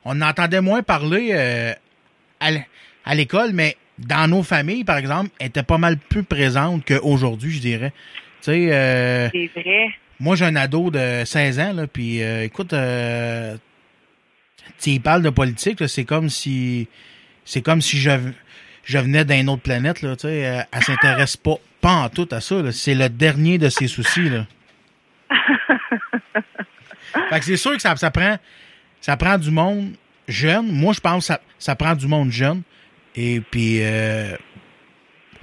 On entendait moins parler à à l'école, mais dans nos familles, par exemple, elle était pas mal plus présente qu'aujourd'hui, je dirais. Tu sais, euh, C'est vrai. moi, j'ai un ado de 16 ans, là, puis euh, écoute, euh, tu y parles de politique, là, c'est comme si c'est comme si je, je venais d'une autre planète, là, tu sais, euh, elle s'intéresse pas, pas en tout à ça, là. c'est le dernier de ses soucis, là. fait que c'est sûr que ça, ça prend ça prend du monde jeune. Moi, je pense que ça, ça prend du monde jeune. Et puis, euh,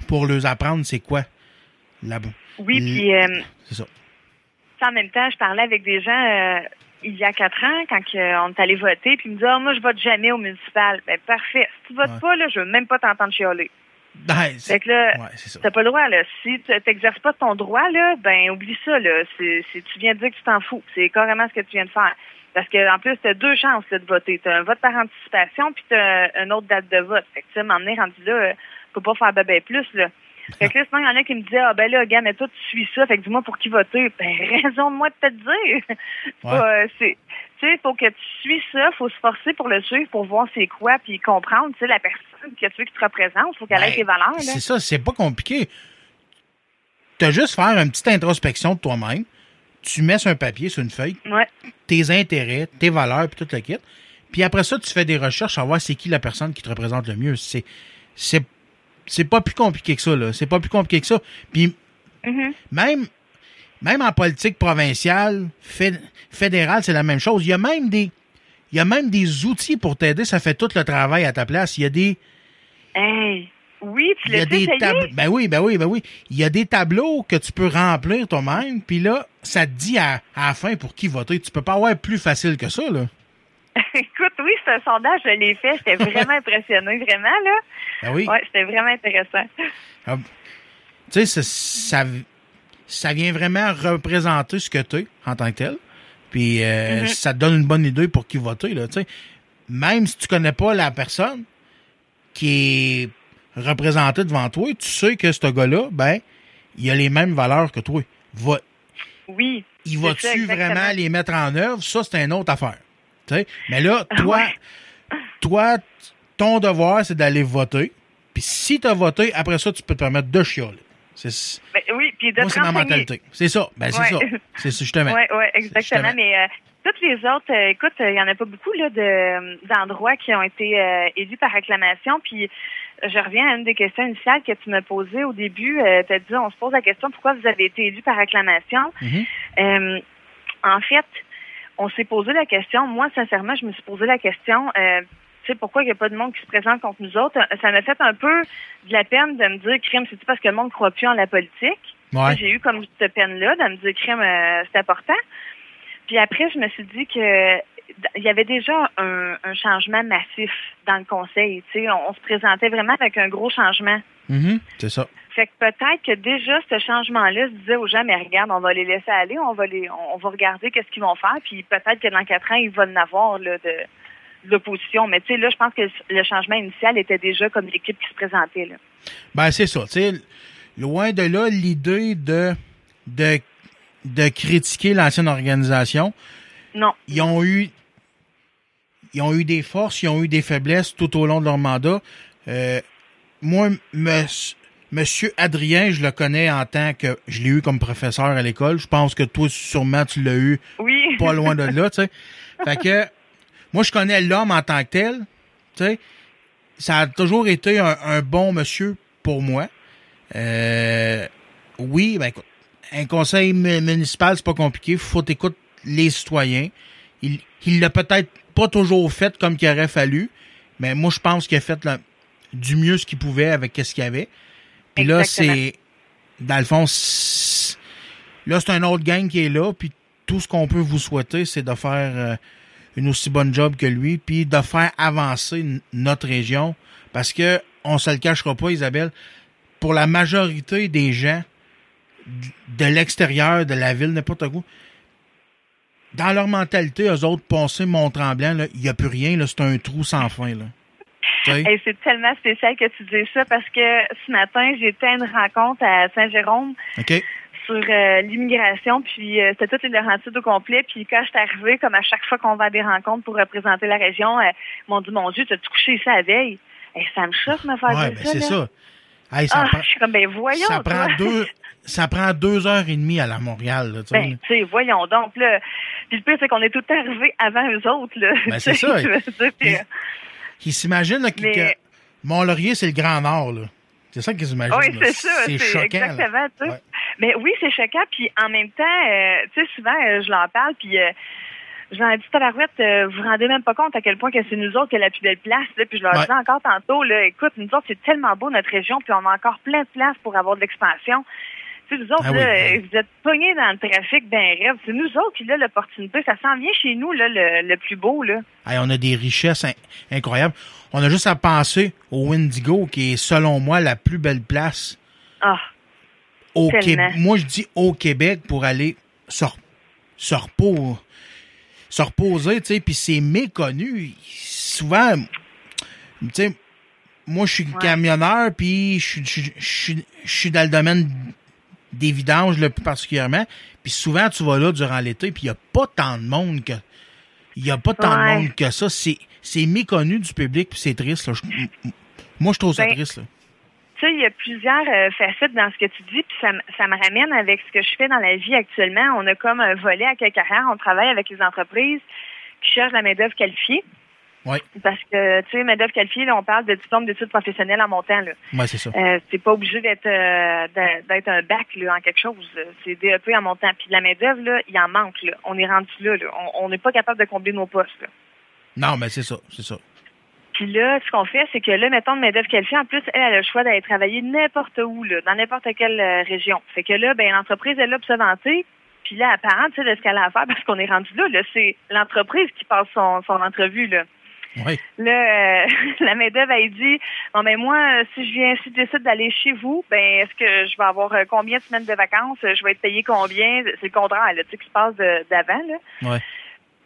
pour leur apprendre, c'est quoi? La, Oui, puis euh, c'est ça. En même temps, je parlais avec des gens euh, il y a quatre ans quand on est allé voter, puis ils me disaient ah, moi je vote jamais au municipal. Ben parfait. Si tu votes Ouais. pas, là, je veux même pas t'entendre chialer. Ouais, c'est Fait que là, ouais, t'as pas le droit, là. Si tu t'exerces pas ton droit, là, ben oublie ça, là. C'est, c'est- tu viens de dire que tu t'en fous. C'est carrément ce que tu viens de faire. Parce que en plus, t'as deux chances là, de voter. T'as un vote par anticipation, puis t'as une autre date de vote. Fait que tu sais, m'emmener rendu là, euh, faut pas faire bébé plus, là. Fait que là, sinon, il y en a qui me disaient, ah ben là, gars, mais toi, tu suis ça, fait que dis-moi pour qui voter. Ben, raison de moi de te dire. Ouais. Euh, tu sais, faut que tu suis ça, faut se forcer pour le suivre, pour voir c'est quoi, puis comprendre, tu sais, la personne que tu veux qui te représente, faut qu'elle ait Ben, tes valeurs. C'est ça, c'est pas compliqué. T'as juste faire une petite introspection de toi-même. Tu mets sur un papier, sur une feuille, Ouais. Tes intérêts, tes valeurs, puis tout le kit. Puis après ça, tu fais des recherches à voir c'est qui la personne qui te représente le mieux. C'est, c'est, c'est pas plus compliqué que ça, là. C'est pas plus compliqué que ça. Puis Mhm. même, même en politique provinciale, fé- fédérale, c'est la même chose. Il y a même des, il y a même des outils pour t'aider. Ça fait tout le travail à ta place. Il y a des, Hey, oui, tu l'as. Ben oui, ben oui, ben oui. Il y a des tableaux que tu peux remplir toi-même. Puis là, ça te dit à, à la fin pour qui voter. Tu peux pas avoir plus facile que ça, là. Écoute, oui, c'est un sondage, je l'ai fait. J'étais vraiment impressionnée, vraiment, là. Ben oui. Ouais, c'était vraiment intéressant. Ah, Tu sais, ça, ça, ça vient vraiment représenter ce que tu es en tant que tel. Puis euh, Mhm. ça te donne une bonne idée pour qui voter. Là, tu sais. Même si tu connais pas la personne qui est représentée devant toi, tu sais que ce gars-là, ben, il a les mêmes valeurs que toi. Va, Oui. il va-tu vraiment les mettre en œuvre? Ça, c'est une autre affaire. Mais là, toi, Ouais. toi, ton devoir, c'est d'aller voter. Puis si tu as voté, après ça, tu peux te permettre de chioler. C'est, Ben oui, puis de moi, c'est ma mentalité. C'est ça. Ben, c'est Ouais. ça. C'est ça, justement. Oui, oui, exactement. Mais euh, toutes les autres, euh, écoute, il y en a pas beaucoup là de d'endroits qui ont été euh, élus par acclamation. Puis je reviens à une des questions initiales que tu m'as posées au début. Euh, tu as dit, on se pose la question pourquoi vous avez été élu par acclamation? Mhm. Euh, en fait, on s'est posé la question. Moi, sincèrement, je me suis posé la question. Euh, tu sais, pourquoi il n'y a pas de monde qui se présente contre nous autres? Ça m'a fait un peu de la peine de me dire, crime, c'est parce que le monde ne croit plus en la politique? Ouais. J'ai eu comme cette peine-là de me dire, crime, euh, c'est important. Puis après, je me suis dit que il y avait déjà un, un changement massif dans le conseil. On, on se présentait vraiment avec un gros changement. Mhm. C'est ça. Fait que peut-être que déjà ce changement-là se disait aux gens, mais regarde, on va les laisser aller, on va les, on, va regarder qu'est-ce qu'ils vont faire, puis peut-être que dans quatre ans, il va en avoir là, de, de l'opposition. Mais tu sais, là, je pense que le changement initial était déjà comme l'équipe qui se présentait. Là. Ben, c'est ça. Tu sais, loin de là, l'idée de, de, de critiquer l'ancienne organisation, Non. ils ont eu ils ont eu des forces, ils ont eu des faiblesses tout au long de leur mandat. Euh, moi, mons- Monsieur Adrien, je le connais en tant que je l'ai eu comme professeur à l'école. Je pense que toi, sûrement, tu l'as eu Oui. pas loin de là, tu sais. Fait que moi, je connais l'homme en tant que tel. Tu sais, ça a toujours été un, un bon monsieur pour moi. Euh, oui, ben écoute, un conseil mu- municipal, c'est pas compliqué. Faut écouter les citoyens. Il il l'a peut-être pas toujours fait comme qu'il aurait fallu, mais moi, je pense qu'il a fait du mieux ce qu'il pouvait avec ce qu'il y avait. Puis là, c'est... Dans le fond, là, c'est un autre gang qui est là, puis tout ce qu'on peut vous souhaiter, c'est de faire euh, une aussi bonne job que lui, puis de faire avancer notre région, parce que on se le cachera pas, Isabelle, pour la majorité des gens de l'extérieur de la ville, n'importe où, dans leur mentalité, eux autres, passer Mont-Tremblant, il n'y a plus rien, c'est un trou sans fin. Là. Et c'est tellement spécial que tu dis ça parce que ce matin, j'étais à une rencontre à Saint-Jérôme sur euh, l'immigration, puis euh, c'était toute une Laurentide au complet. Puis quand je suis arrivée, comme à chaque fois qu'on va à des rencontres pour représenter la région, euh, ils m'ont dit, mon Dieu, t'as-tu couché ici la veille? Et ça me choque de me faire Ouais, ben c'est là. ça. Hey, ça, Ah, prend, je suis comme, ben voyons. ça prend deux ça prend deux heures et demie à la Montréal. Là, tu sais. Ben, tu sais, voyons donc, là. Puis le pire, c'est qu'on est tout arrivés avant eux autres, là. Ben, c'est ça. puis, euh, Ils s'imaginent que, Mais- que Mont-Laurier, c'est le Grand Nord. là. C'est ça qu'ils imaginent. Oui, c'est ça. C'est choquant. exactement ça. Ouais. Mais oui, c'est choquant. Puis en même temps, euh, tu sais, souvent, euh, je leur parle, puis euh, je leur dis, tabarouette, euh, vous vous rendez même pas compte à quel point que c'est nous autres qui a la plus belle place. Là. Puis je leur Ouais. disais encore tantôt, là, écoute, nous autres, c'est tellement beau notre région, puis on a encore plein de places pour avoir de l'expansion. Tu sais, vous autres, Ah là, oui. euh, vous êtes pognés dans le trafic d'un rêve. C'est nous autres qui, là, l'opportunité. Ça s'en vient chez nous, là, le, le plus beau, là. Hey, on a des richesses in- incroyables. On a juste à penser au Wendigo, qui est, selon moi, la plus belle place Ah, au. Québec. Moi, je dis au Québec pour aller se, re- se, repos- se reposer, tu sais, puis c'est méconnu. Souvent, tu sais, moi, je suis Ouais. camionneur, puis je suis dans le domaine des vidanges, le plus particulièrement. Puis souvent, tu vas là durant l'été, puis il n'y a pas tant de monde que... Il a pas tant Ouais. de monde que ça. C'est c'est méconnu du public, puis c'est triste. Là. Je- moi, je trouve ça Ben, triste. Là. Tu sais, il y a plusieurs euh, facettes dans ce que tu dis, puis ça, ça me ramène avec ce que je fais dans la vie actuellement. On a comme un volet à quelque carrière, on travaille avec les entreprises qui cherchent la main-d'œuvre qualifiée. Parce que, tu sais, main-d'œuvre qualifiée, là, on parle de diplôme d'études professionnelles en montant. Là. Ouais, c'est ça. Euh, c'est pas obligé d'être euh, d'être d'être un bac là, en quelque chose. C'est DEP en montant. Puis de la main-d'œuvre, là, il en manque. Là. On est rendu là. là. On- n'est pas capable de combler nos postes. Là. Non, mais c'est ça, c'est ça. Puis là, ce qu'on fait, c'est que là, mettons, de main-d'œuvre qualifiée, en plus, elle, elle a le choix d'aller travailler n'importe où, là, dans n'importe quelle euh, région. Fait que là, ben, l'entreprise est là pour se vanter. Puis là, apparemment, tu sais, de ce qu'elle a à faire, parce qu'on est rendu là, là, c'est l'entreprise qui passe son, son entrevue, là. Oui. Là, euh, la main-d'œuvre, elle dit, bon, ben, moi, si je viens, si je décide d'aller chez vous, ben, est-ce que je vais avoir euh, combien de semaines de vacances? Je vais être payé combien? C'est le contraire, là, tu sais, qui se passe d'avant, là. Ouais.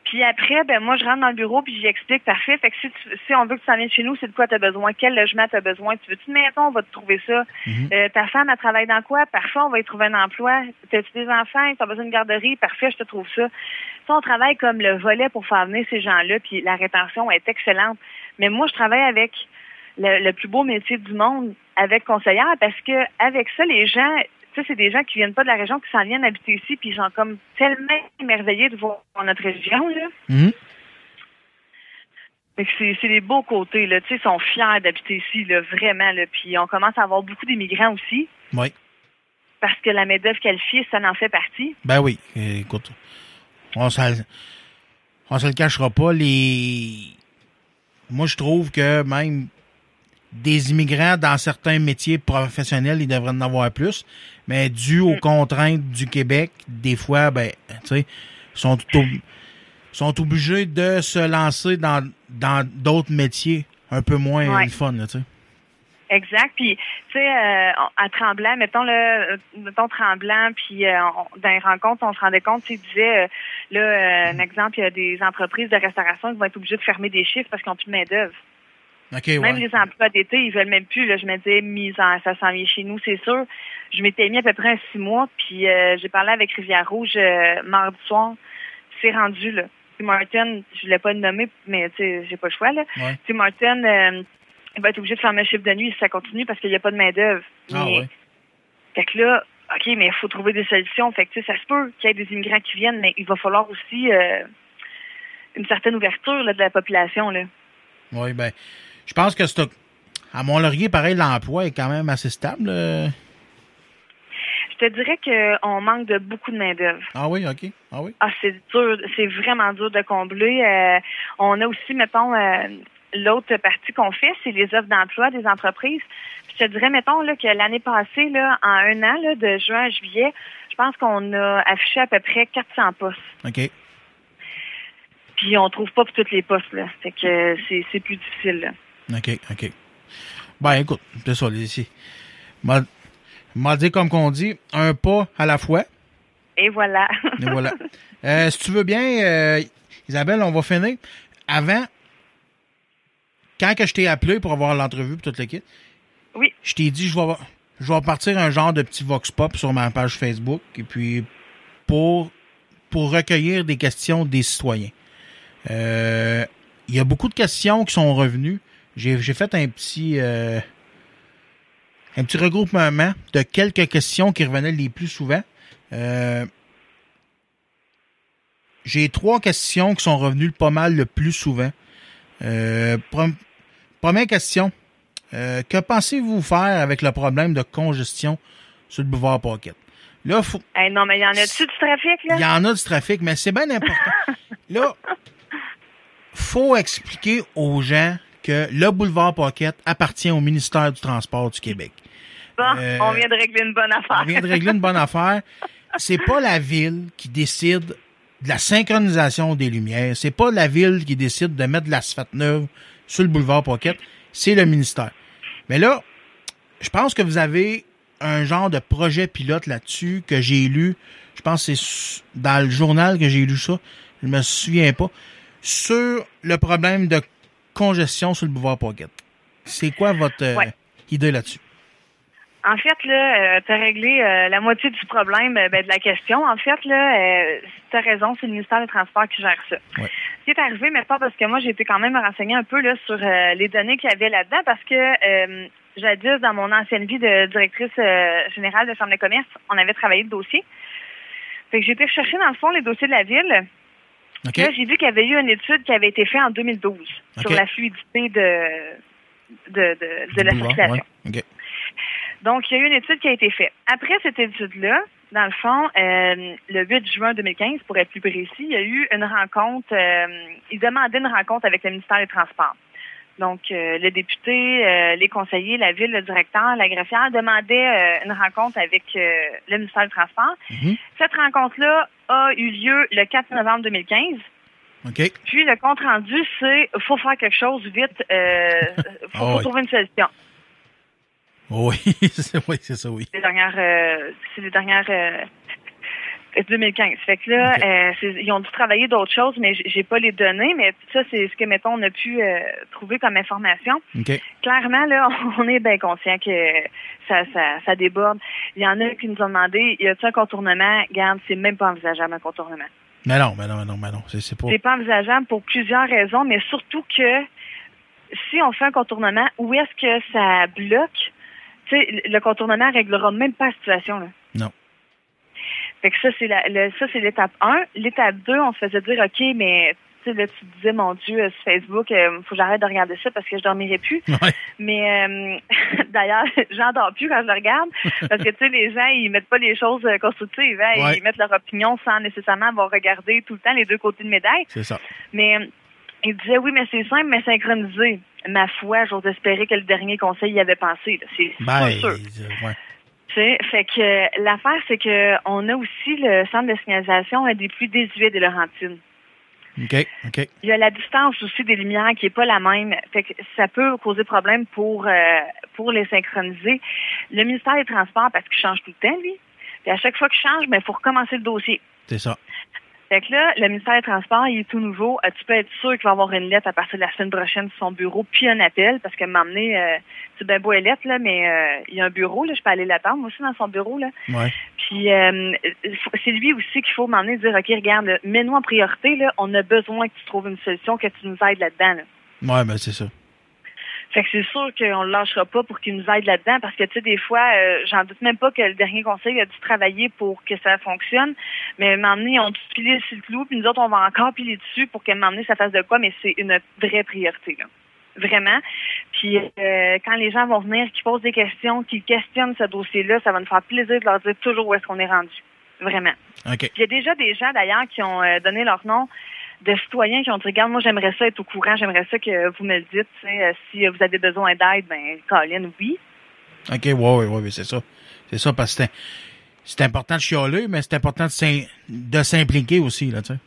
Puis après, ben moi, je rentre dans le bureau puis j'explique, parfait. Fait que si, tu- si on veut que tu s'en viennes chez nous, c'est de quoi tu as besoin? Quel logement tu as besoin? Tu veux-tu une maison? On va te trouver ça. Mhm. Euh, ta femme, elle travaille dans quoi? Parfait, on va y trouver un emploi. T'as-tu des enfants? Tu as besoin d'une garderie? Parfait, je te trouve ça. Ça, on travaille comme le volet pour faire venir ces gens-là, puis la rétention est excellente. Mais moi, je travaille avec le, le plus beau métier du monde avec conseillère parce que avec ça, les gens, tu sais, c'est des gens qui viennent pas de la région, qui s'en viennent habiter ici, puis ils sont comme tellement émerveillés de voir notre région, là. Que c'est les beaux côtés, là. Tu sais, ils sont fiers d'habiter ici, là, vraiment, là. Puis on commence à avoir beaucoup d'immigrants aussi, Oui. parce que la main-d'œuvre qualifiée, ça en fait partie. Ben oui. Écoute, on se, on se le cachera pas. Les, moi, je trouve que même des immigrants dans certains métiers professionnels, ils devraient en avoir plus. Mais dû aux contraintes du Québec, des fois, ben, tu sais, sont sont obligés de se lancer dans dans d'autres métiers un peu moins Ouais. le fun, tu sais. Exact. Puis, tu sais, euh, à Tremblant, mettons le, mettons Tremblant, puis euh, on- dans les rencontres, on se rendait compte, tu sais, il disait, euh, là, un exemple, il y a des entreprises de restauration qui vont être obligées de fermer des chiffres parce qu'ils n'ont plus de main d'œuvre. Même ouais. les emplois d'été, ils veulent même plus. Là, je me disais, mise en, ça s'en vient chez nous, c'est sûr. Je m'étais mis à peu près un six mois, puis euh, j'ai parlé avec Rivière Rouge euh, mardi soir. C'est rendu là. Tim Martin, je voulais pas le nommer, mais tu sais, j'ai pas le choix là. Ouais. Tim Martin, euh, il va être obligé de fermer un chiffre de nuit si ça continue parce qu'il n'y a pas de main d'œuvre. Ah Mais- ouais. Fait que là, ok, mais il faut trouver des solutions. Fait que tu sais, ça se peut qu'il y ait des immigrants qui viennent, mais il va falloir aussi euh, une certaine ouverture là, de la population là. Oui, ben, je pense que c'est à Mont-Laurier, pareil, l'emploi est quand même assez stable. euh. Je te dirais qu'on manque de beaucoup de main-d'œuvre. Ah oui, OK. Ah oui. Ah, c'est dur, c'est vraiment dur de combler. Euh, on a aussi, mettons, euh, l'autre partie qu'on fait, c'est les offres d'emploi des entreprises. Puis je te dirais, mettons, là, que l'année passée, là, en un an, là, de juin à juillet, je pense qu'on a affiché à peu près 400 postes. OK. Puis on trouve pas pour tous les postes, là. Fait que c'est, c'est plus difficile, là. OK, OK. Ben, écoute, c'est ça, les ici. M'a m'a dit, comme qu'on dit, un pas à la fois. Et voilà. Et voilà. Euh, si tu veux bien, euh, Isabelle, on va finir. Avant, quand que je t'ai appelé pour avoir l'entrevue pour toute l'équipe, Oui. je t'ai dit, je vais, je vais partir un genre de petit vox pop sur ma page Facebook, et puis pour, pour recueillir des questions des citoyens. Euh, Il y a beaucoup de questions qui sont revenues. J'ai fait un petit, euh, un petit regroupement de quelques questions qui revenaient les plus souvent. Euh, j'ai trois questions qui sont revenues pas mal le plus souvent. Euh, première question. Que pensez-vous faire avec le problème de congestion sur le boulevard Pocket? Là, faut, Hey, non, mais il y en a-tu du trafic, là? il y en a du trafic, mais c'est bien important. Là, faut expliquer aux gens que le boulevard Pocket appartient au ministère du Transport du Québec. Bon, euh, on vient de régler une bonne affaire. On vient de régler une bonne affaire. C'est pas la ville qui décide de la synchronisation des lumières. C'est pas la ville qui décide de mettre de l'asphalte neuve sur le boulevard Pocket. C'est le ministère. Mais là, je pense que vous avez un genre de projet pilote là-dessus que j'ai lu. Je pense que c'est dans le journal que j'ai lu ça. Je me souviens pas. Sur le problème de congestion sur le boulevard Pocket. C'est quoi votre euh, Ouais. idée là-dessus? En fait, là, tu as réglé euh, la moitié du problème euh, ben, de la question. En fait, là, euh, tu as raison, c'est le ministère des Transports qui gère ça. Ouais. Ce qui est arrivé, mais pas parce que moi, j'ai été quand même me renseigner un peu là, sur euh, les données qu'il y avait là-dedans, parce que euh, jadis, dans mon ancienne vie de directrice euh, générale de Chambre de commerce, on avait travaillé le dossier. Fait que j'ai été chercher, dans le fond, les dossiers de la ville. Là, j'ai vu qu'il y avait eu une étude qui avait été faite en 2012 sur la fluidité de, de, de, la boulevard, circulation. ouais. Donc, il y a eu une étude qui a été faite. Après cette étude-là, dans le fond, euh, le 8 juin 2015, pour être plus précis, il y a eu une rencontre, euh, ils demandaient une rencontre avec le ministère des Transports. Donc, euh, le député, euh, les conseillers, la ville, le directeur, la greffière demandaient euh, une rencontre avec le ministère des Transports. Mhm. Cette rencontre-là a eu lieu le 4 novembre 2015. OK. Puis le compte rendu, c'est faut faire quelque chose vite, faut, Ah faut ouais. trouver une solution. Oui, c'est oui, ça, oui. les dernières, c'est les dernières 2015. Fait que là, euh, ils ont dû travailler d'autres choses, mais j'ai pas les données. Mais ça, c'est ce que mettons on a pu euh, trouver comme information. OK. Clairement, là, on est bien conscient que ça, ça, ça déborde. Il y en a qui nous ont demandé, y a-t-il un contournement? Garde, c'est même pas envisageable un contournement. Mais non, mais non, mais non, mais non. C'est, pas. C'est pas envisageable pour plusieurs raisons, mais surtout que si on fait un contournement, où est-ce que ça bloque? Tu sais, le contournement réglera même pas la situation. Là. Fait que ça, c'est la, le- ça, c'est l'étape 1. L'étape 2, on se faisait dire, OK, mais tu sais, là, tu disais, mon Dieu, euh, sur Facebook, il faut que j'arrête de regarder ça parce que je dormirai plus. Ouais. Mais euh, d'ailleurs, j'en dors plus quand je le regarde parce que tu sais, les gens ils mettent pas les choses euh, constructives, hein, Ouais. ils mettent leur opinion sans nécessairement avoir regardé tout le temps les deux côtés de médaille. C'est ça. Mais euh, il disait oui, mais c'est simple, mais synchronisé. Ma foi, j'ose espérer que le dernier conseil y avait pensé. C'est Ben, sûr. euh, ouais. Fait que euh, l'affaire, c'est que on a aussi le centre de signalisation un des plus désuets des Laurentides. OK, OK. Il y a la distance aussi des lumières qui est pas la même. Fait que ça peut causer problème pour euh, pour les synchroniser. Le ministère des Transports, parce qu'il change tout le temps, lui. Puis à chaque fois qu'il change, il faut recommencer le dossier. C'est ça. Fait que là, le ministère des Transports, il est tout nouveau. Euh, tu peux être sûr qu'il va avoir une lettre à partir de la semaine prochaine sur son bureau, puis un appel, parce que m'emmener, euh, c'est bien beau et lettre, là, mais euh, il y a un bureau, là, je peux aller l'attendre, moi aussi, dans son bureau, là. Ouais. Puis euh, c'est lui aussi qu'il faut m'emmener dire, OK, regarde, mets-nous en priorité, là, on a besoin que tu trouves une solution, que tu nous aides là-dedans. Là. Ouais, ben, c'est ça. Fait que c'est sûr qu'on le lâchera pas pour qu'il nous aide là-dedans, parce que, tu sais, des fois, euh, j'en doute même pas que le dernier conseil a dû travailler pour que ça fonctionne, mais m'emmener, on dû piler sur le clou, puis nous autres, on va encore piler dessus pour que m'emmener, ça fasse de quoi, mais c'est une vraie priorité, là. Vraiment. Puis euh, quand les gens vont venir, qui posent des questions, qui questionnent ce dossier-là, ça va nous faire plaisir de leur dire toujours où est-ce qu'on est rendu. Vraiment. OK. Puis il y a déjà des gens d'ailleurs qui ont euh, donné leur nom de citoyens qui ont dit regarde moi j'aimerais ça être au courant j'aimerais ça que vous me le dites euh, si vous avez besoin d'aide ben Colin oui OK, ouais, ouais, ouais, c'est ça. C'est ça, parce que c'est- important de chialer, mais c'est important de s'im- de s'impliquer aussi, là, tu sais.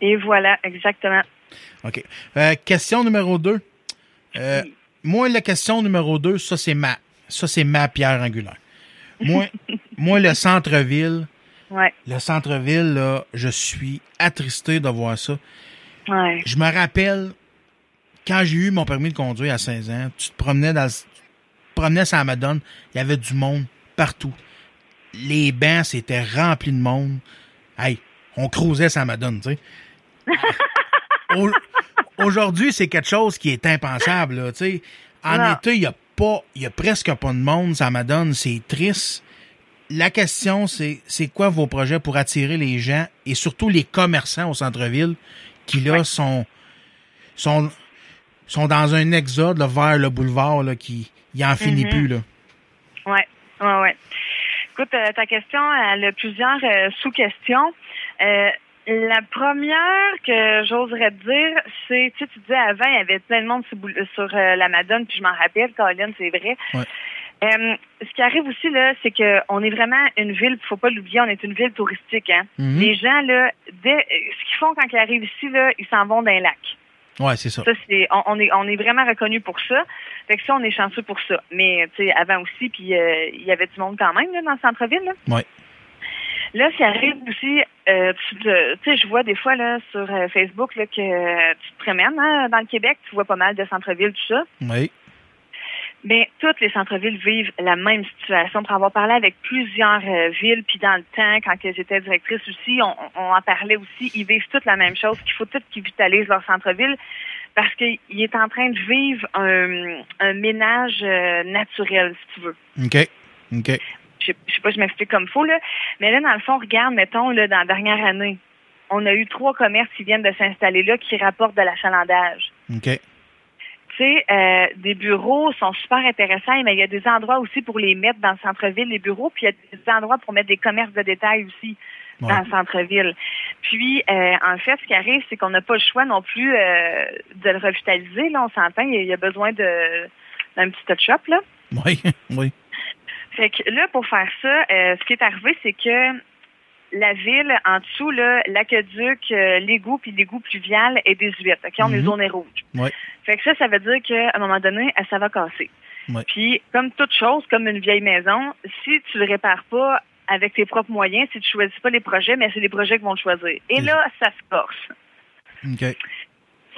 et voilà exactement OK. Euh, question numéro 2. Euh, moi, la question numéro 2, ça, c'est ma, ça, c'est ma pierre angulaire. Moi, moi, le centre-ville, ouais le centre-ville, là, je suis attristé de voir ça. ouais Je me rappelle, quand j'ai eu mon permis de conduire à 16 ans, tu te promenais dans, tu te promenais sur la Madone, il y avait du monde partout. Les bancs, c'était rempli de monde. Hey, on crousait la Madone, tu sais. Au- Aujourd'hui, c'est quelque chose qui est impensable, tu sais. En Non. été, il y a pas, il y a presque pas de monde, ça Madone, c'est triste. La question, c'est, c'est quoi vos projets pour attirer les gens et surtout les commerçants au centre-ville qui, là, Ouais. sont, sont, sont dans un exode là, vers le boulevard, là, qui, il en finit Mhm. plus, là. Ouais, ouais, ouais. Écoute, euh, ta question, elle a plusieurs euh, sous-questions. Euh, la première que j'oserais te dire, c'est, tu sais, tu disais avant, il y avait plein de monde sur, sur la Madone, puis je m'en rappelle, Colin, c'est vrai. Ouais. Euh, ce qui arrive aussi, là, c'est que on est vraiment une ville, faut pas l'oublier, on est une ville touristique, hein. Mhm. Les gens, là, dès, euh, ce qu'ils font quand ils arrivent ici, là, ils s'en vont d'un lac. Ouais, c'est ça. Ça, c'est, on, on est, on est vraiment reconnu pour ça. Fait que ça, on est chanceux pour ça. Mais, tu sais, avant aussi, puis euh, il y avait du monde quand même, là, dans le centre-ville, là. Ouais. Là, ce qui arrive aussi, euh, tu sais, je vois des fois, là, sur Facebook, là, que tu te promènes, hein, dans le Québec, tu vois pas mal de centre-ville, tout ça. Oui. Mais toutes les centres-villes vivent la même situation. Pour avoir parlé avec plusieurs euh, villes, puis dans le temps, quand j'étais directrice aussi, on, on en parlait aussi, ils vivent toutes la même chose, qu'il faut toutes qu'ils vitalisent leur centre-ville parce qu'il est en train de vivre un, un ménage euh, naturel, si tu veux. OK. OK. Je sais, je sais pas, je m'explique comme faux, là. Mais là, dans le fond, regarde, mettons, là, dans la dernière année, on a eu trois commerces qui viennent de s'installer là qui rapportent de l'achalandage OK. Tu sais, euh, des bureaux sont super intéressants, mais il y a des endroits aussi pour les mettre dans le centre-ville, les bureaux, puis il y a des endroits pour mettre des commerces de détail aussi Ouais. dans le centre-ville. Puis, euh, en fait, ce qui arrive, c'est qu'on n'a pas le choix non plus euh, de le revitaliser. Là, on s'entend, il y a- il y a besoin de d'un petit touch-up, là. Oui. oui. Fait que là, pour faire ça, euh, ce qui est arrivé, c'est que la ville, en dessous, l'aqueduc, euh, l'égout puis l'égout pluvial est désuète. OK, on est Mhm. zoné rouge. Ouais. Fait que ça, ça veut dire qu'à un moment donné, euh, ça va casser. Ouais. Puis, comme toute chose, comme une vieille maison, si tu le répares pas avec tes propres moyens, si tu choisis pas les projets, mais c'est les projets qui vont le choisir. Et là, ça se corse.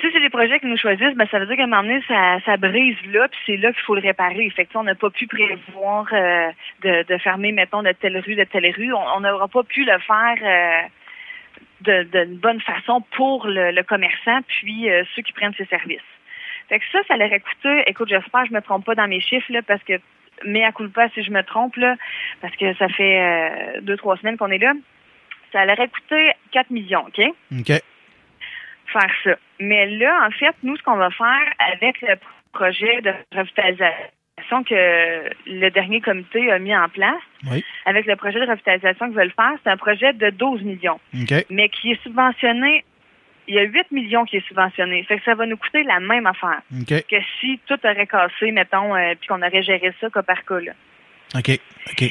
Si c'est des projets qui nous choisissent, ben ça veut dire qu'à un moment donné, ça, ça brise là, puis c'est là qu'il faut le réparer. Fait que, on n'a pas pu prévoir euh, de, de fermer, mettons, de telle rue, de telle rue. On n'aura pas pu le faire euh, de, d'une bonne façon pour le, le commerçant, puis euh, ceux qui prennent ses services. Fait que ça, ça leur aurait coûté, écoute, j'espère que je me trompe pas dans mes chiffres, là, parce que, mais à coup pas si je me trompe, là, parce que ça fait euh, deux, trois semaines qu'on est là. Ça leur aurait coûté 4 millions, OK? OK. Faire ça. Mais là, en fait, nous, ce qu'on va faire avec le projet de revitalisation que le dernier comité a mis en place, Oui. avec le projet de revitalisation qu'ils veulent faire, c'est un projet de 12 millions, mais qui est subventionné. Il y a 8 millions qui est subventionné. Fait que ça va nous coûter la même affaire que si tout aurait cassé, mettons, euh, puis qu'on aurait géré ça cas par cas. Là. OK. OK.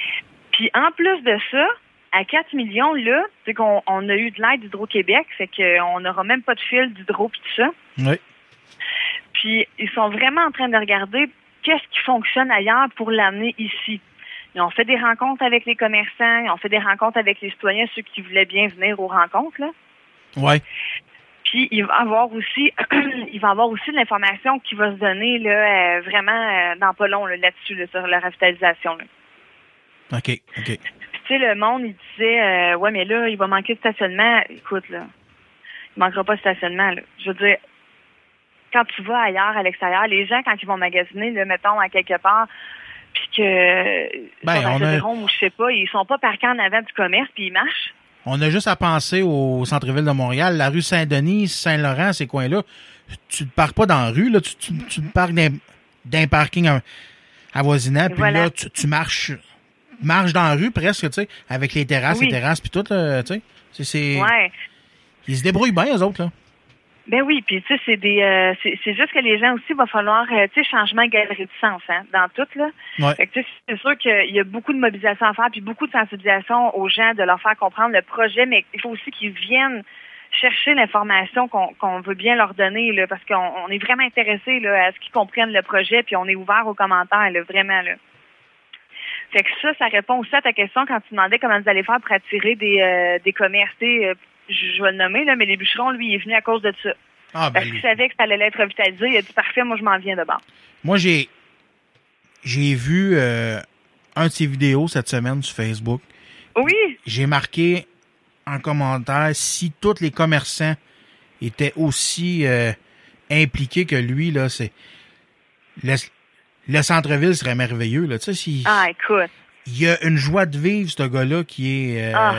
Puis en plus de ça, à 4 millions, là, c'est qu'on on a eu de l'aide d'Hydro-Québec, fait qu'on n'aura même pas de fil d'hydro puis tout ça. Oui. Puis ils sont vraiment en train de regarder qu'est-ce qui fonctionne ailleurs pour l'amener ici. Ils ont fait des rencontres avec les commerçants, ils ont fait des rencontres avec les citoyens, ceux qui voulaient bien venir aux rencontres. Là. Ouais. Puis il va avoir aussi il va avoir aussi de l'information qui va se donner là, euh, vraiment euh, dans pas long là, là-dessus, là, sur la revitalisation. Là. OK. OK. Tu sais, le monde, il disait euh, Ouais, mais là, il va manquer de stationnement. Écoute, là, il manquera pas de stationnement. Là. Je veux dire, quand tu vas ailleurs, à l'extérieur, les gens, quand ils vont magasiner, là, mettons, à quelque part, puis que Ben, on a- ou je sais pas, ils sont pas parqués en avant du commerce, puis ils marchent. On a juste à penser au centre-ville de Montréal, la rue Saint-Denis, Saint-Laurent, ces coins-là. Tu ne pars pas dans la rue, là, tu, tu, tu te parques d'un, parking avoisinant, puis Voilà. là, tu, tu marches marches dans la rue presque, tu sais, avec les terrasses, Oui. les terrasses, puis tout, tu sais. C'est, Ouais. Ils se débrouillent bien, eux autres, là. Ben oui, puis tu sais, c'est des, euh, c'est juste que les gens aussi, il va falloir, euh, tu sais, changement galerie de sens, hein, dans tout là. Ouais. Fait que, tu sais, c'est sûr qu'il y a beaucoup de mobilisation à faire, puis beaucoup de sensibilisation aux gens, de leur faire comprendre le projet, mais il faut aussi qu'ils viennent chercher l'information qu'on veut bien leur donner, là, parce qu'on on est vraiment intéressé là, à ce qu'ils comprennent le projet, puis on est ouvert aux commentaires, là, vraiment là. Fait que ça, ça répond aussi à ta question quand tu demandais comment vous allez faire pour attirer des, euh, des commerces. euh, je, je vais le nommer, là, mais les bûcherons, lui, il est venu à cause de ça. Ah, ben, Parce qu'il savait que ça allait être revitalisé. Il a dit parfait, moi je m'en viens de bord. Moi, j'ai j'ai vu euh, un de ses vidéos cette semaine sur Facebook. Oui, J'ai marqué en commentaire si tous les commerçants étaient aussi euh, impliqués que lui, là, c'est le, le centre-ville serait merveilleux, là. Tu sais, si, ah écoute, il y a une joie de vivre, ce gars-là, qui est euh, Ah.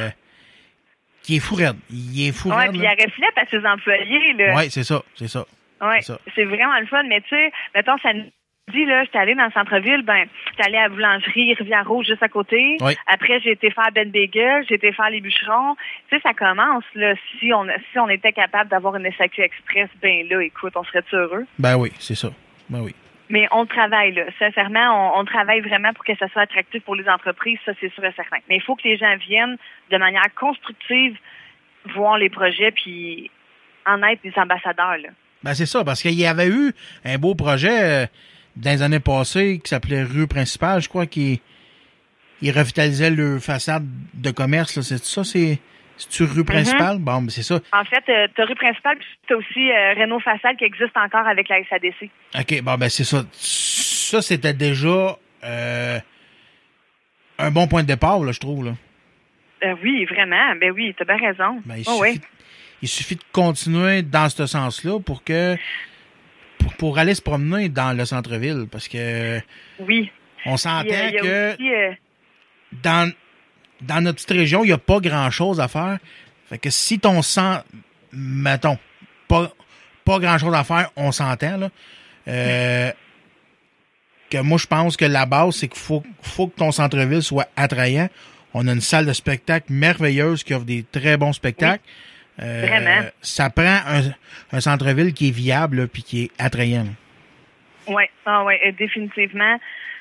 qui est fou raide. Il est fou ouais, raide, puis il là. y a reflète à ses employés là. Ouais, c'est ça, c'est ça. Ouais, c'est ça. vraiment le fun. Mais tu sais, mettons samedi là, j'étais allée dans le centre-ville, ben, j'étais allée à la boulangerie Rivière Rouge juste à côté. Oui. Après, j'ai été faire Ben Bagel, j'ai été faire les bûcherons. Tu sais, ça commence là. Si on si on était capable d'avoir une SAQ Express, ben là, écoute, on serait heureux? Ben oui, c'est ça. Ben oui. Mais on travaille, là. Sincèrement, on, travaille vraiment pour que ça soit attractif pour les entreprises, ça c'est sûr et certain. Mais il faut que les gens viennent de manière constructive voir les projets puis en être des ambassadeurs, là. Ben c'est ça, parce qu'il y avait eu un beau projet euh, dans les années passées qui s'appelait Rue Principale, je crois, qui il revitalisait le façade de commerce. là. C'est ça, c'est c'est rue principale? Bon, c'est ça. En fait, euh, t'as rue principale, puis t'as aussi euh, Renault Façade qui existe encore avec la SADC. OK, bon, ben c'est ça. Ça, c'était déjà euh, un bon point de départ, là, je trouve. Là. Euh, oui, vraiment. Ben oui, t'as bien raison. Ben, il, Oh, suffit, il suffit de continuer dans ce sens-là pour que pour, pour aller se promener dans le centre-ville. Parce que Oui. on s'entend que aussi, dans, dans notre petite région, il n'y a pas grand-chose à faire. Fait que si ton sent, mettons, pas, pas grand-chose à faire, on s'entend, là. Euh, que moi, je pense que la base, c'est qu'il faut, faut que ton centre-ville soit attrayant. On a une salle de spectacle merveilleuse qui offre des très bons spectacles. Euh, Vraiment. Ça prend un, un centre-ville qui est viable, puis qui est attrayant. Oui, ah ouais, euh, définitivement.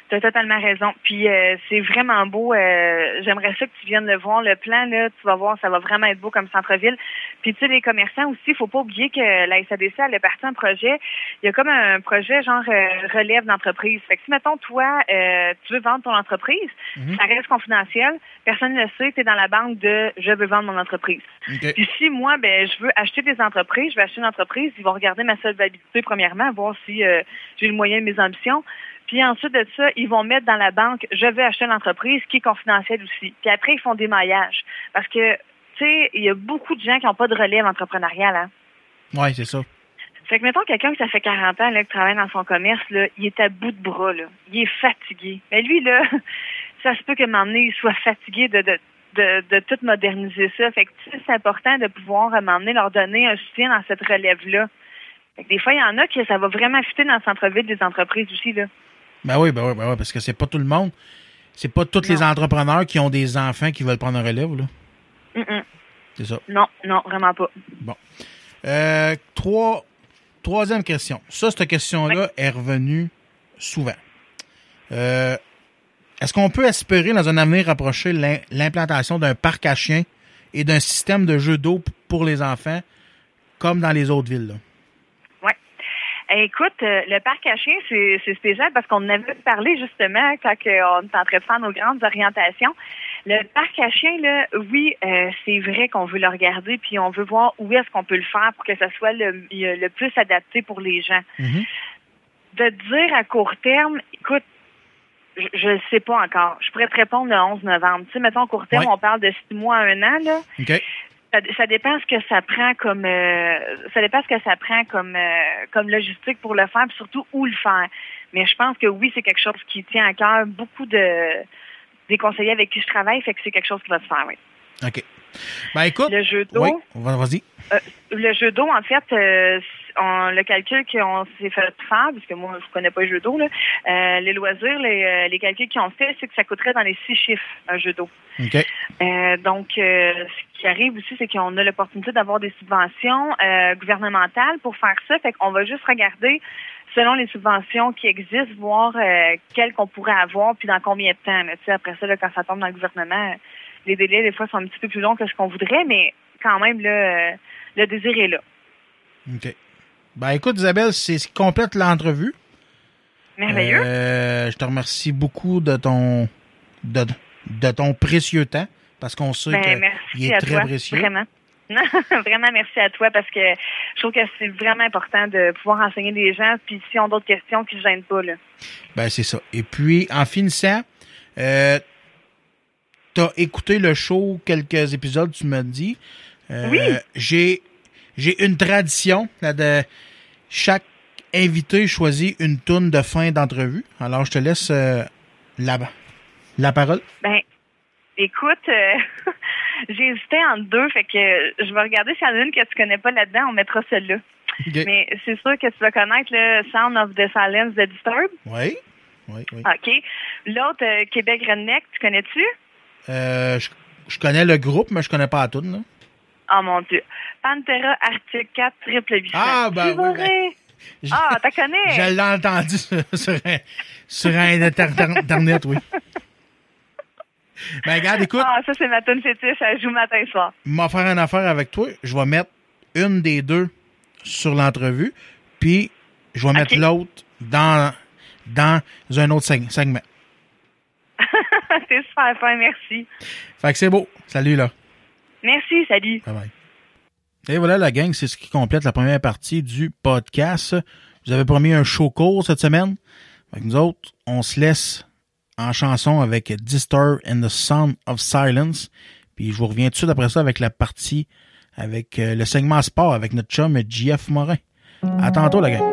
Tu as totalement raison. Puis euh, c'est vraiment beau. euh, J'aimerais ça que tu viennes le voir. Le plan, là, tu vas voir, ça va vraiment être beau comme centre-ville. Puis tu sais, les commerçants aussi, il faut pas oublier que la SADC, elle est partie en projet. Il y a comme un projet genre euh, relève d'entreprise. Fait que si, mettons, toi, euh, tu veux vendre ton entreprise, ça reste confidentiel. Personne ne le sait. Tu es dans la banque de je veux vendre mon entreprise. OK. Puis si moi, ben, je veux acheter des entreprises, je vais acheter une entreprise, ils vont regarder ma solvabilité premièrement, voir si euh, j'ai le moyen de mes ambitions. Puis ensuite de ça, ils vont mettre dans la banque, je vais acheter une entreprise qui est confidentielle aussi. Puis après, ils font des maillages. Parce que, tu sais, il y a beaucoup de gens qui n'ont pas de relève entrepreneuriale. Hein? Ouais, c'est ça. Fait que, mettons, quelqu'un que ça fait 40 ans, là, qui travaille dans son commerce, là, il est à bout de bras, là. Il est fatigué. Mais lui, là, ça se peut que m'emmener, il soit fatigué de, de, de, de tout moderniser ça. Fait que, tu sais, c'est important de pouvoir euh, m'emmener, leur donner un soutien dans cette relève-là. Fait que des fois, il y en a qui ça va vraiment fitter dans le centre-ville des entreprises aussi, là. Ben oui, ben oui, ben oui, parce que c'est pas tout le monde. C'est pas tous les entrepreneurs qui ont des enfants qui veulent prendre un relève, là. Mm, mm. C'est ça. Non, non, vraiment pas. Bon. Euh, trois, troisième question. Ça, cette question-là est revenue souvent. Euh, Est-ce qu'on peut espérer dans un avenir rapproché l'im- l'implantation d'un parc à chiens et d'un système de jeux d'eau pour les enfants comme dans les autres villes? là? Écoute, euh, le parc à chiens, c'est spécial parce qu'on en avait parlé justement quand on est en train de faire nos grandes orientations. Le parc à chiens, là, oui, euh, c'est vrai qu'on veut le regarder, puis on veut voir où est-ce qu'on peut le faire pour que ça soit le, le plus adapté pour les gens. Mhm. De dire à court terme, écoute, je ne sais pas encore. Je pourrais te répondre le 11 novembre. Tu sais, mettons, court terme, Ouais. on parle de six mois à un an, là. Ça, ça dépend ce que ça prend comme euh, ça dépend ce que ça prend comme euh, comme logistique pour le faire, puis surtout où le faire. Mais je pense que oui, c'est quelque chose qui tient à cœur beaucoup de des conseillers avec qui je travaille, fait que c'est quelque chose qui va se faire, oui. OK. Ben écoute. Le jeu d'eau, Oui, va- vas-y. euh, le jeu d'eau, en fait, euh, on, le calcul qu'on s'est fait faire, parce que moi, je connais pas le jeu d'eau, là, euh, les loisirs, les, les calculs qu'ils ont fait, c'est que ça coûterait dans les six chiffres, un jeu d'eau. OK. Donc, ce qui arrive aussi, c'est qu'on a l'opportunité d'avoir des subventions euh, gouvernementales pour faire ça. Fait qu'on va juste regarder, selon les subventions qui existent, voir euh, quelles qu'on pourrait avoir, puis dans combien de temps. là. Tu sais, après ça, là, quand ça tombe dans le gouvernement, les délais, des fois, sont un petit peu plus longs que ce qu'on voudrait, mais quand même, là, euh, le désir est là. OK. Ben écoute, Isabelle, c'est ce qui complète l'entrevue. Merveilleux. Euh, je te remercie beaucoup de ton de, de ton précieux temps parce qu'on sait Ben, qu'il est à très toi, précieux. vraiment. vraiment merci à toi parce que je trouve que c'est vraiment important de pouvoir enseigner les gens. Puis s'ils ont d'autres questions, qu'ils ne gênent pas. Là. Ben c'est ça. Et puis en finissant, euh, t'as écouté le show quelques épisodes, tu m'as dit. Euh, Oui. J'ai j'ai une tradition là, de chaque invité choisit une tourne de fin d'entrevue. Alors je te laisse euh, la la parole. Ben, écoute, euh, j'ai hésité entre deux, fait que je vais regarder s'il y en a une que tu connais pas là-dedans, on mettra celle-là. Mais c'est sûr que tu vas connaître le Sound of the Silence de Disturb. Oui. Oui, oui. OK. L'autre, euh, Québec Redneck, tu connais-tu? Euh, je, je connais le groupe, mais je connais pas la tourne. là. Oh mon Dieu. Pantera Arctic 4 Triple 800. Ah, ben oui, ben-. Ah, t'as connais? Je l'ai entendu sur, sur un, sur un inter- internet, oui. Ben, regarde, écoute, Ah, ça, c'est ma tune fétiche. Elle joue matin et soir. m'a faire une affaire avec toi. Je vais mettre une des deux sur l'entrevue, puis je vais mettre l'autre dans, dans un autre seg- segment. c'est super fin, merci. Fait que c'est beau. Salut, là. Merci, salut. Bye bye. Et voilà, la gang, c'est ce qui complète la première partie du podcast. Vous avez promis un show court cette semaine. Fait que nous autres, on se laisse en chanson avec Disturb and the Sound of Silence. Puis je vous reviens tout de suite après ça avec la partie, avec euh, le segment sport avec notre chum JF Morin. À tantôt, la gang.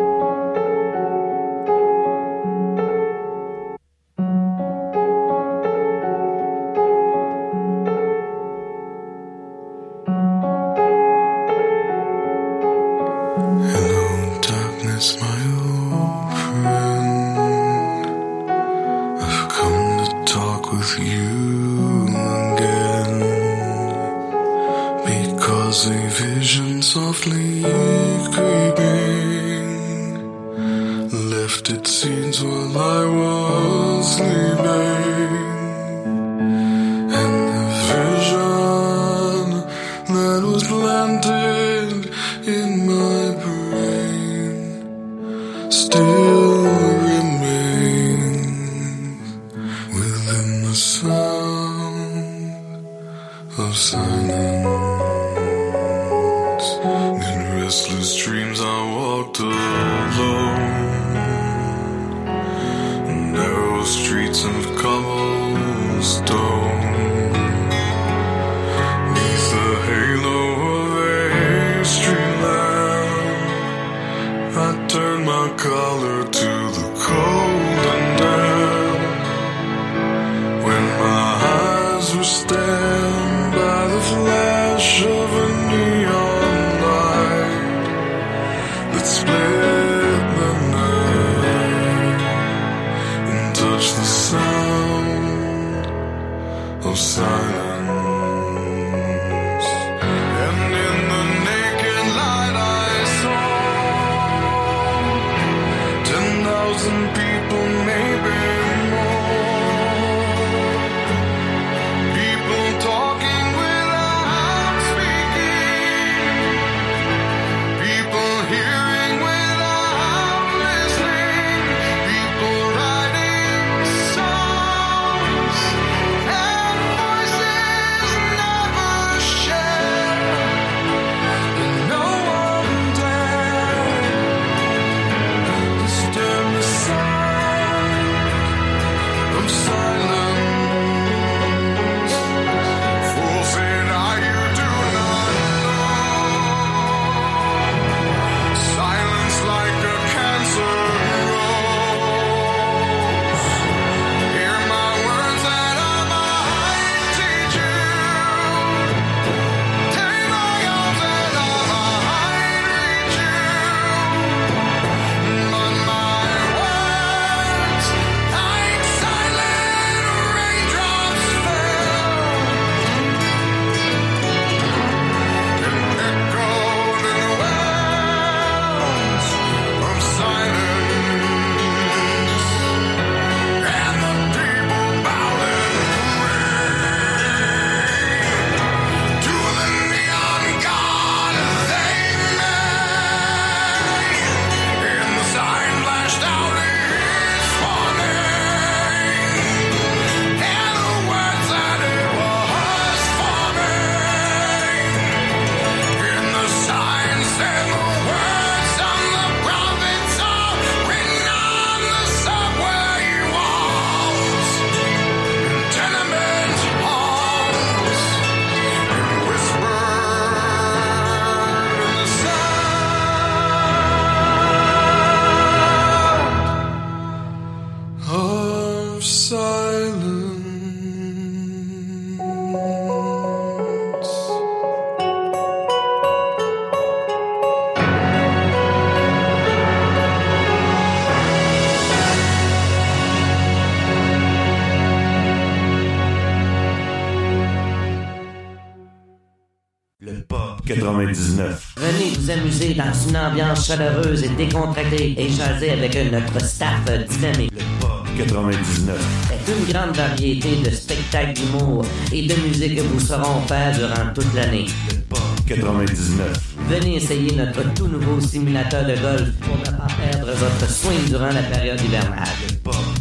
Ambiance chaleureuse et décontractée et jaser avec notre staff dynamique. Le pop 99. C'est une grande variété de spectacles d'humour et de musique que vous saurons faire durant toute l'année. Le pop 99. Venez essayer notre tout nouveau simulateur de golf pour ne pas perdre votre swing durant la période hivernale.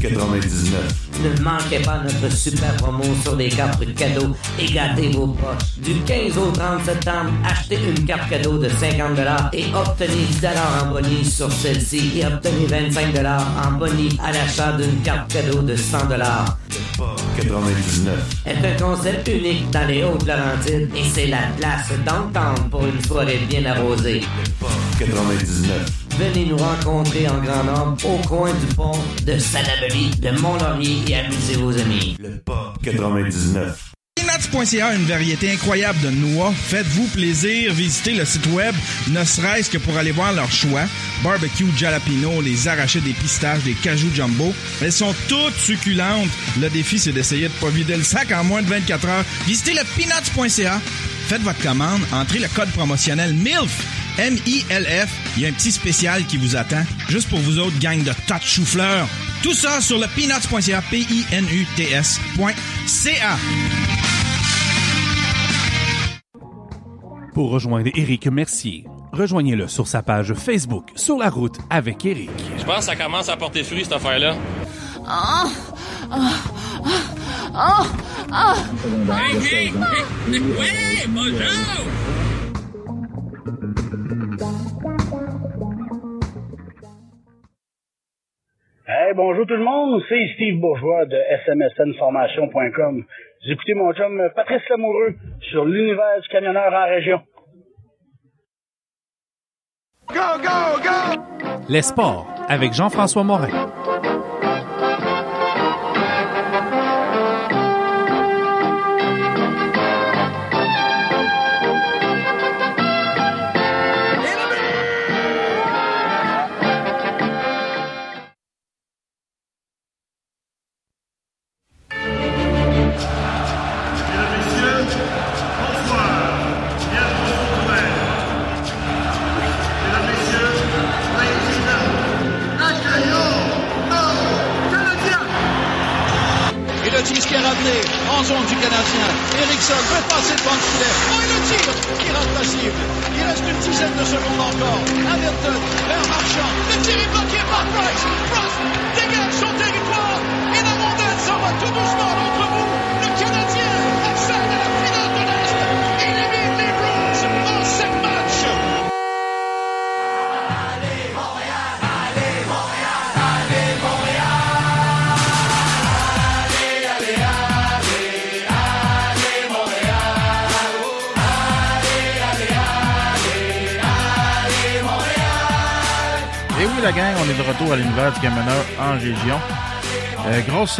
Le pop 99. Ne manquez pas notre super promo sur les cartes cadeaux et gâtez vos poches. Du 15 au 30 septembre, achetez une carte cadeau de 50 et obtenez 10 en bonus sur celle-ci et obtenez 25 en bonus à l'achat d'une carte cadeau de 100 Le pop 99. est un concept unique dans les Hautes-Laurentides et c'est la place d'entendre pour une soirée bien arrosée. Le pop 99. Venez nous rencontrer en grand nombre au coin du pont de Salaberry, de Mont-Laurier et amusez vos amis. Le pop 99. Peanuts.ca, une variété incroyable de noix. Faites-vous plaisir, visitez le site web, ne serait-ce que pour aller voir leur choix. Barbecue jalapeno, les arrachés des pistaches, des cajou jumbo. Elles sont toutes succulentes. Le défi, c'est d'essayer de pas vider le sac en moins de 24 heures. Visitez le peanuts.ca. Faites votre commande, entrez le code promotionnel MILF. M-I-L-F. Il y a un petit spécial qui vous attend, juste pour vous autres, gang de tas de chou-fleurs. Tout ça sur le peanuts.ca, P-I-N-U-T-S.ca. Pour rejoindre Éric Mercier, rejoignez-le sur sa page Facebook Sur la route avec Éric. Je pense que ça commence à porter fruit, cette affaire-là. Hey, hey, hey, ouais, bonjour! Hey, bonjour tout le monde, c'est Steve Bourgeois de smsnformation.com. Vous écoutez mon chum Patrice Lamoureux sur l'univers du camionneur en région. Les sports avec Jean-François Morin.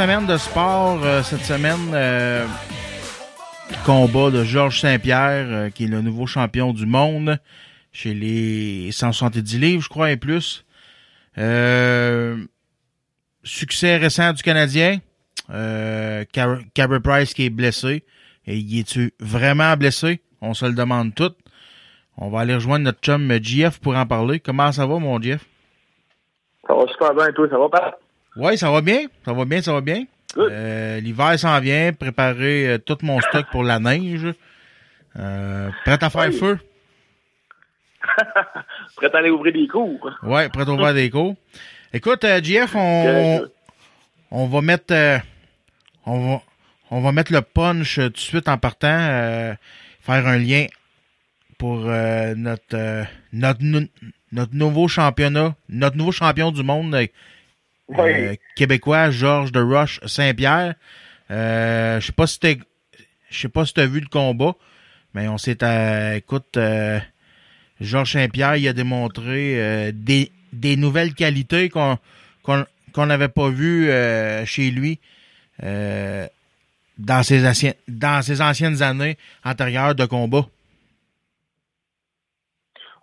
Semaine de sport euh, cette semaine. euh, combat de Georges Saint-Pierre, euh, qui est le nouveau champion du monde chez les 170 livres, je crois, et plus. Succès récent du Canadien. Euh, Price qui est blessé. Et y est-tu vraiment blessé? On se le demande tout. On va aller rejoindre notre chum JF pour en parler. Comment ça va, mon Jeff? Ça va super bien, toi, ça va pas? Oui, ça va bien. Ça va bien, ça va bien. Euh, L'hiver s'en vient. Préparer euh, tout mon stock pour la neige. Euh, prêt à faire Oui. feu? Prêt à aller ouvrir des cours? Ouais, prêt à ouvrir des cours. Écoute, euh, JF, on, on va mettre on va on va mettre le punch tout de suite en partant, faire un lien pour notre notre notre nouveau championnat, notre nouveau champion du monde Oui. euh, québécois, Georges de Roche Saint-Pierre. Euh, je sais pas si t'es je sais pas si t'as vu le combat, mais on s'est euh, écoute Georges Saint-Pierre, il a démontré des, des nouvelles qualités qu'on qu'on n'avait pas vues euh, chez lui euh, dans ses anciennes dans ses anciennes années antérieures de combat.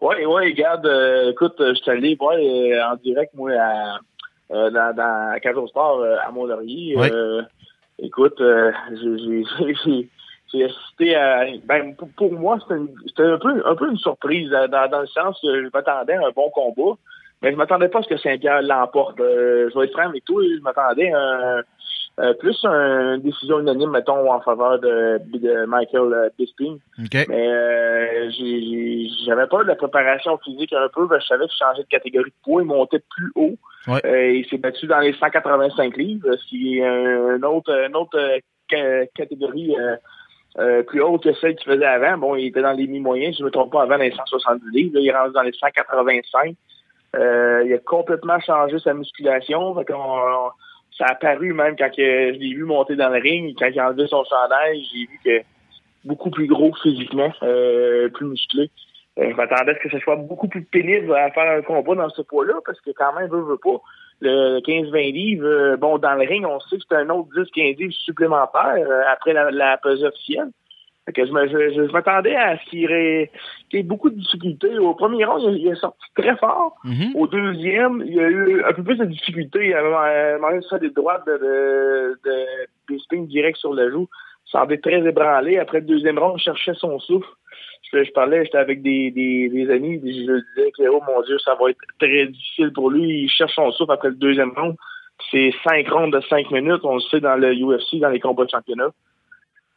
Oui, oui, regarde, euh, écoute, je suis allé voir en direct, moi, à, euh, dans, dans à Sport euh, à Mont-Laurier. Oui. Euh, écoute, euh, j'ai- assisté à... Ben, pour, pour moi, c'était un peu, un peu une surprise, dans, dans le sens que je m'attendais à un bon combat, mais je m'attendais pas à ce que Saint-Pierre l'emporte. Euh, je vais être franc avec toi, je m'attendais à un- euh, plus une décision unanime, mettons, en faveur de, de Michael euh, Bisping. OK. Mais euh, j'avais peur de la préparation physique un peu, parce que je savais qu'il changeait de catégorie de poids, il montait plus haut. Ouais. Euh, il s'est battu dans les 185 livres, ce qui est autre, une autre euh, ca- catégorie euh, euh, plus haute que celle qu'il faisait avant. Bon, il était dans les mi-moyens, si je ne me trompe pas, avant les 170 livres. Là, il est rendu dans les 185. Euh, il a complètement changé sa musculation. Fait on- ça a apparu même quand que je l'ai vu monter dans le ring, quand a enlevé son chandail, j'ai vu que beaucoup plus gros physiquement, euh, plus musclé. Euh, je m'attendais à ce que ce soit beaucoup plus pénible à faire un combat dans ce poids-là, parce que quand même, veut, veut pas, le 15-20 livres, euh, bon, dans le ring, on sait que c'est un autre 10-15 livres supplémentaire euh, après la, la officielle. Fait que je me- je- je- m'attendais à ce qu'il qu'il y ait beaucoup de difficultés. Au premier round, il, il est sorti très fort. Au deuxième, il y a eu un peu plus de difficultés. Il avait demandé de faire des droites de, de, de Bisping direct sur le joue. Il semblait très ébranlé. Après le deuxième round, il cherchait son souffle. Je, je parlais, j'étais avec des, des, des amis, je disais que, oh mon Dieu, ça va être très difficile pour lui. Il cherche son souffle après le deuxième round. C'est cinq rounds de cinq minutes. On le sait dans le UFC, dans les combats de championnat.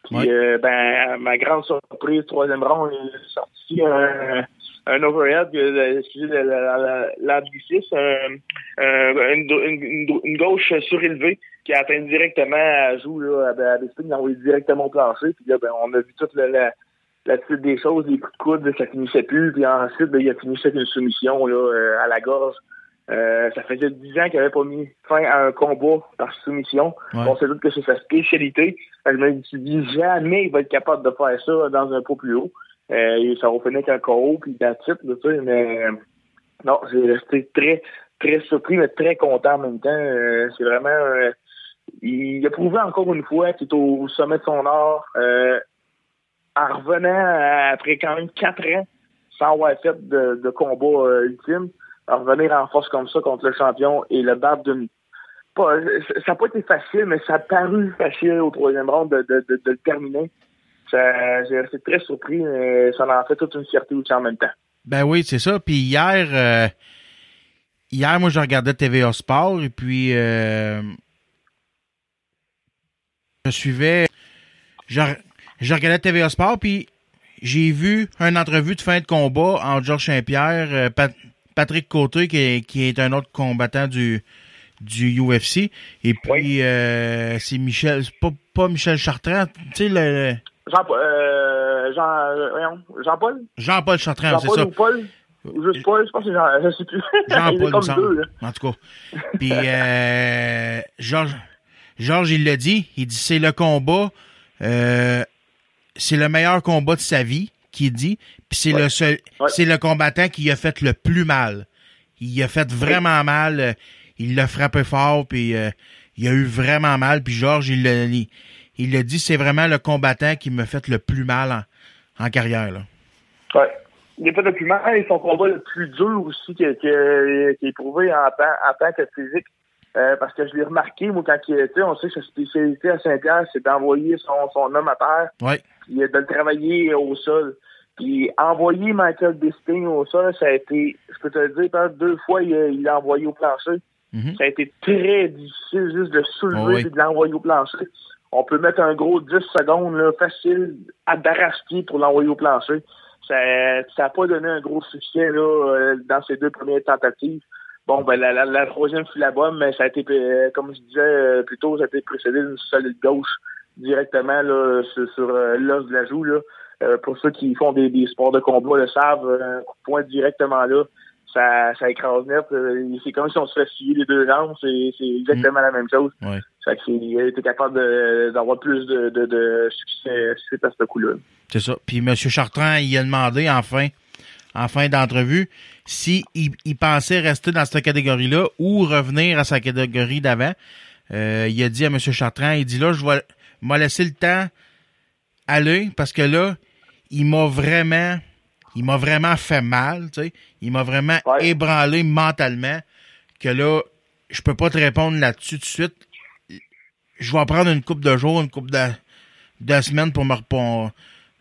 Puis, euh, ben, à ma grande surprise, troisième round, il est sorti un, un overhead, euh, excusez la- la- la- l'anglicisme, un- un- une, une- une- gauche surélevée qui a atteint directement à joue là, à, à l'a envoyé directement au plancher. Puis là, ben, on a vu toute la, la, la suite des choses, les coups de coude, ça finissait plus. Puis ensuite, ben, il a fini avec une soumission là, euh, à la gorge. Euh, ça faisait dix ans qu'il n'avait pas mis fin à un combat par soumission. Ouais. On sait tous que c'est sa spécialité. Je me suis dit, jamais il va être capable de faire ça dans un pot plus haut. Euh, ça va finir qu'un KO, puis la titre, tu sais, mais non, j'ai resté très, très surpris, mais très content en même temps. Euh, c'est vraiment... euh, il a prouvé encore une fois qu'il est au sommet de son art. Euh, en revenant à- après quand même quatre ans sans avoir fait de, de combat euh, ultime, revenir en force comme ça contre le champion et le battre d'une pas, ça n'a pas été facile, mais ça a paru facile au troisième round de, de, de, le terminer. J'ai resté très surpris, mais ça en fait toute une fierté aussi en même temps. Ben oui, c'est ça. Puis hier, euh, hier, moi, je regardais TVA Sport et puis euh, je suivais, je, je regardais TVA Sport, puis j'ai vu une entrevue de fin de combat entre Georges Saint-Pierre, euh, Patrick Côté, qui est, qui est un autre combattant du, du UFC, et puis euh, c'est Michel, c'est pas, pas Michel Chartrand, tu sais, le, Jean, euh, Jean, Jean-Paul? Jean-Paul Chartrand, c'est Jean-Paul ça. ou Paul? Ou juste Paul, je pense que c'est Jean, je sais plus. Jean-Paul, comme deux, là. En tout cas. Puis, euh, Georges, Georges, il l'a dit. Il dit, c'est le combat, euh, c'est le meilleur combat de sa vie, qu'il dit. C'est le seul, c'est le combattant qui a fait le plus mal. Il a fait vraiment mal. euh, Il l'a frappé fort, puis euh, il a eu vraiment mal. Puis Georges, il l'a il, il l'a dit, c'est vraiment le combattant qui m'a fait le plus mal en, en carrière. Là. Ouais. Il a fait le plus mal et son combat le plus dur aussi qui, est éprouvé en tant, en tant que physique. Euh, parce que je l'ai remarqué, moi, quand il était, on sait que sa spécialité à Saint-Pierre, c'est d'envoyer son, son homme à terre, Ouais. puis de le travailler au sol. Puis envoyer Michael Bisping au sol, ça a été, je peux te le dire, deux fois, il l'a envoyé au plancher. Mhm. Ça a été très difficile juste de soulever Oh oui. et de l'envoyer au plancher. On peut mettre un gros 10 secondes là, facile à d'arrache-pied pour l'envoyer au plancher. Ça n'a pas donné un gros succès là, euh, dans ces deux premières tentatives. Bon, ben la, la, la troisième fut la bonne, mais ça a été, euh, comme je disais euh, plus tôt, ça a été précédé d'une solide gauche directement là, sur, sur l'os de la joue. Là. Euh, pour ceux qui font des, des sports de combat le savent, euh, un coup de poing directement là, ça, ça écrase net. Euh, C'est comme si on se fait scier les deux jambes. C'est c'est exactement la même chose. Ouais. Fait que c'est- il a été capable d'avoir plus de, de, de succès suite à ce coup-là. C'est ça. Puis M. Chartrand, il a demandé en fin, en fin d'entrevue s'il il, il pensait rester dans cette catégorie-là ou revenir à sa catégorie d'avant. Euh, il a dit à M. Chartrand, il dit là, je vais m'a laissé le temps aller parce que là, il m'a vraiment il m'a vraiment fait mal, tu sais. Il m'a vraiment ébranlé mentalement que là, je peux pas te répondre là-dessus tout de suite. Je vais prendre une coupe de jours, une coupe de, de semaines pour me, repo-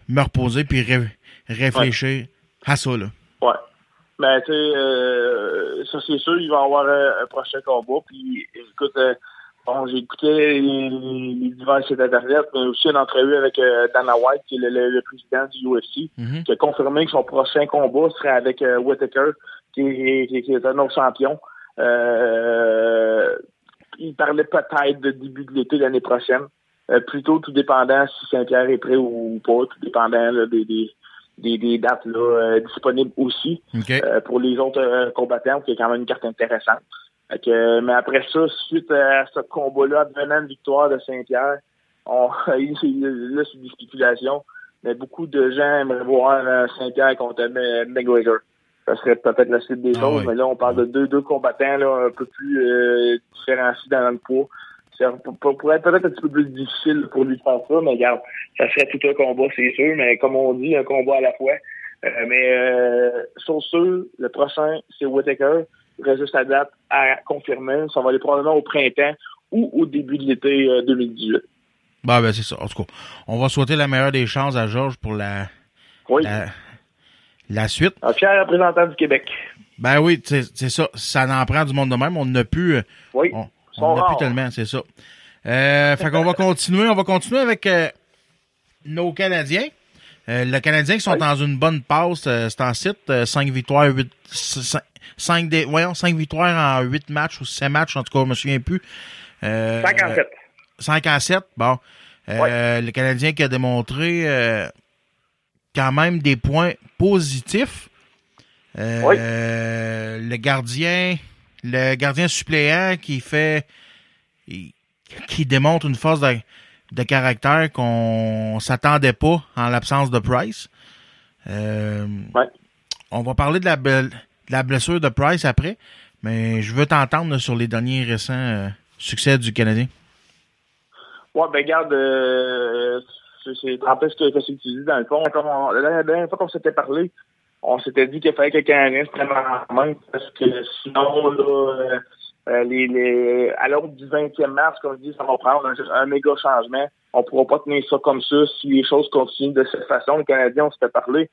me reposer puis ré- réfléchir à ça, là. Ouais. Mais tu sais, euh, ça c'est sûr, il va y avoir un, un prochain combat. Puis écoute, euh, bon, j'ai écouté les, les divers sites internet, mais aussi une entrevue avec euh, Dana White, qui est le, le- le président du UFC, Mhm. qui a confirmé que son prochain combat serait avec euh, Whittaker, qui est, qui, est- qui est un autre champion. Euh, il parlait peut-être de début de l'été l'année prochaine. Euh, plutôt tout dépendant si Saint-Pierre est prêt ou pas, tout dépendant là, des, des, des, des dates là, euh, disponibles aussi pour les autres combattants, qui est quand même une carte intéressante. Fait que, mais après ça, suite à ce combat-là, devenant une victoire de Saint-Pierre, on, il- là, c'est des spéculations, mais beaucoup de gens aimeraient voir euh, Saint-Pierre contre McGregor. Ça serait peut-être la suite des Ah choses, oui. mais là, on parle de deux, deux combattants là, un peu plus euh, différenciés dans le poids. Ça pour- pour- pourrait être peut-être un petit peu plus difficile pour lui de faire ça, mais regarde, ça serait tout un combat, c'est sûr, mais comme on dit, un combat à la fois. Euh, mais euh, sur ce, le prochain, c'est Whittaker. Reste la date à confirmer. Ça va aller probablement au printemps ou au début de l'été euh, 2018. Bah ben c'est ça. En tout cas, on va souhaiter la meilleure des chances à Georges pour la, Oui. la, la suite. Un fier représentant du Québec. Ben oui, c'est ça. Ça en prend du monde de même. On n'a plus. euh, Oui. On, n'a plus tellement, c'est ça. Euh, fait qu'on va continuer. On va continuer avec euh, nos Canadiens. Euh, les Canadiens qui sont dans une bonne passe, euh, c'est en site. 5 victoires, 8, 5, des, voyons, 5 victoires en 8 matchs ou 7 matchs, en tout cas, je me souviens plus. Euh, 5 en 7. 5 en 7, bon. Euh, Le Canadien qui a démontré euh, quand même des points positifs. Euh, Le gardien, le gardien suppléant qui fait, qui démontre une force de, de caractère qu'on s'attendait pas en l'absence de Price. Euh, On va parler de la, be- de la blessure de Price après, mais je veux t'entendre sur les derniers récents euh, succès du Canadien. Ouais, ben regarde, euh, c'est fait ce que, tu dis dans le fond. Comme la dernière fois qu'on s'était parlé, on s'était dit qu'il fallait que le Canadien se prenne en main parce que sinon, là, euh, à l'heure du 20e mars, comme je dis, ça va prendre un, un méga changement. On pourra pas tenir ça comme ça si les choses continuent de cette façon. Le Canadien, on s'était parlé,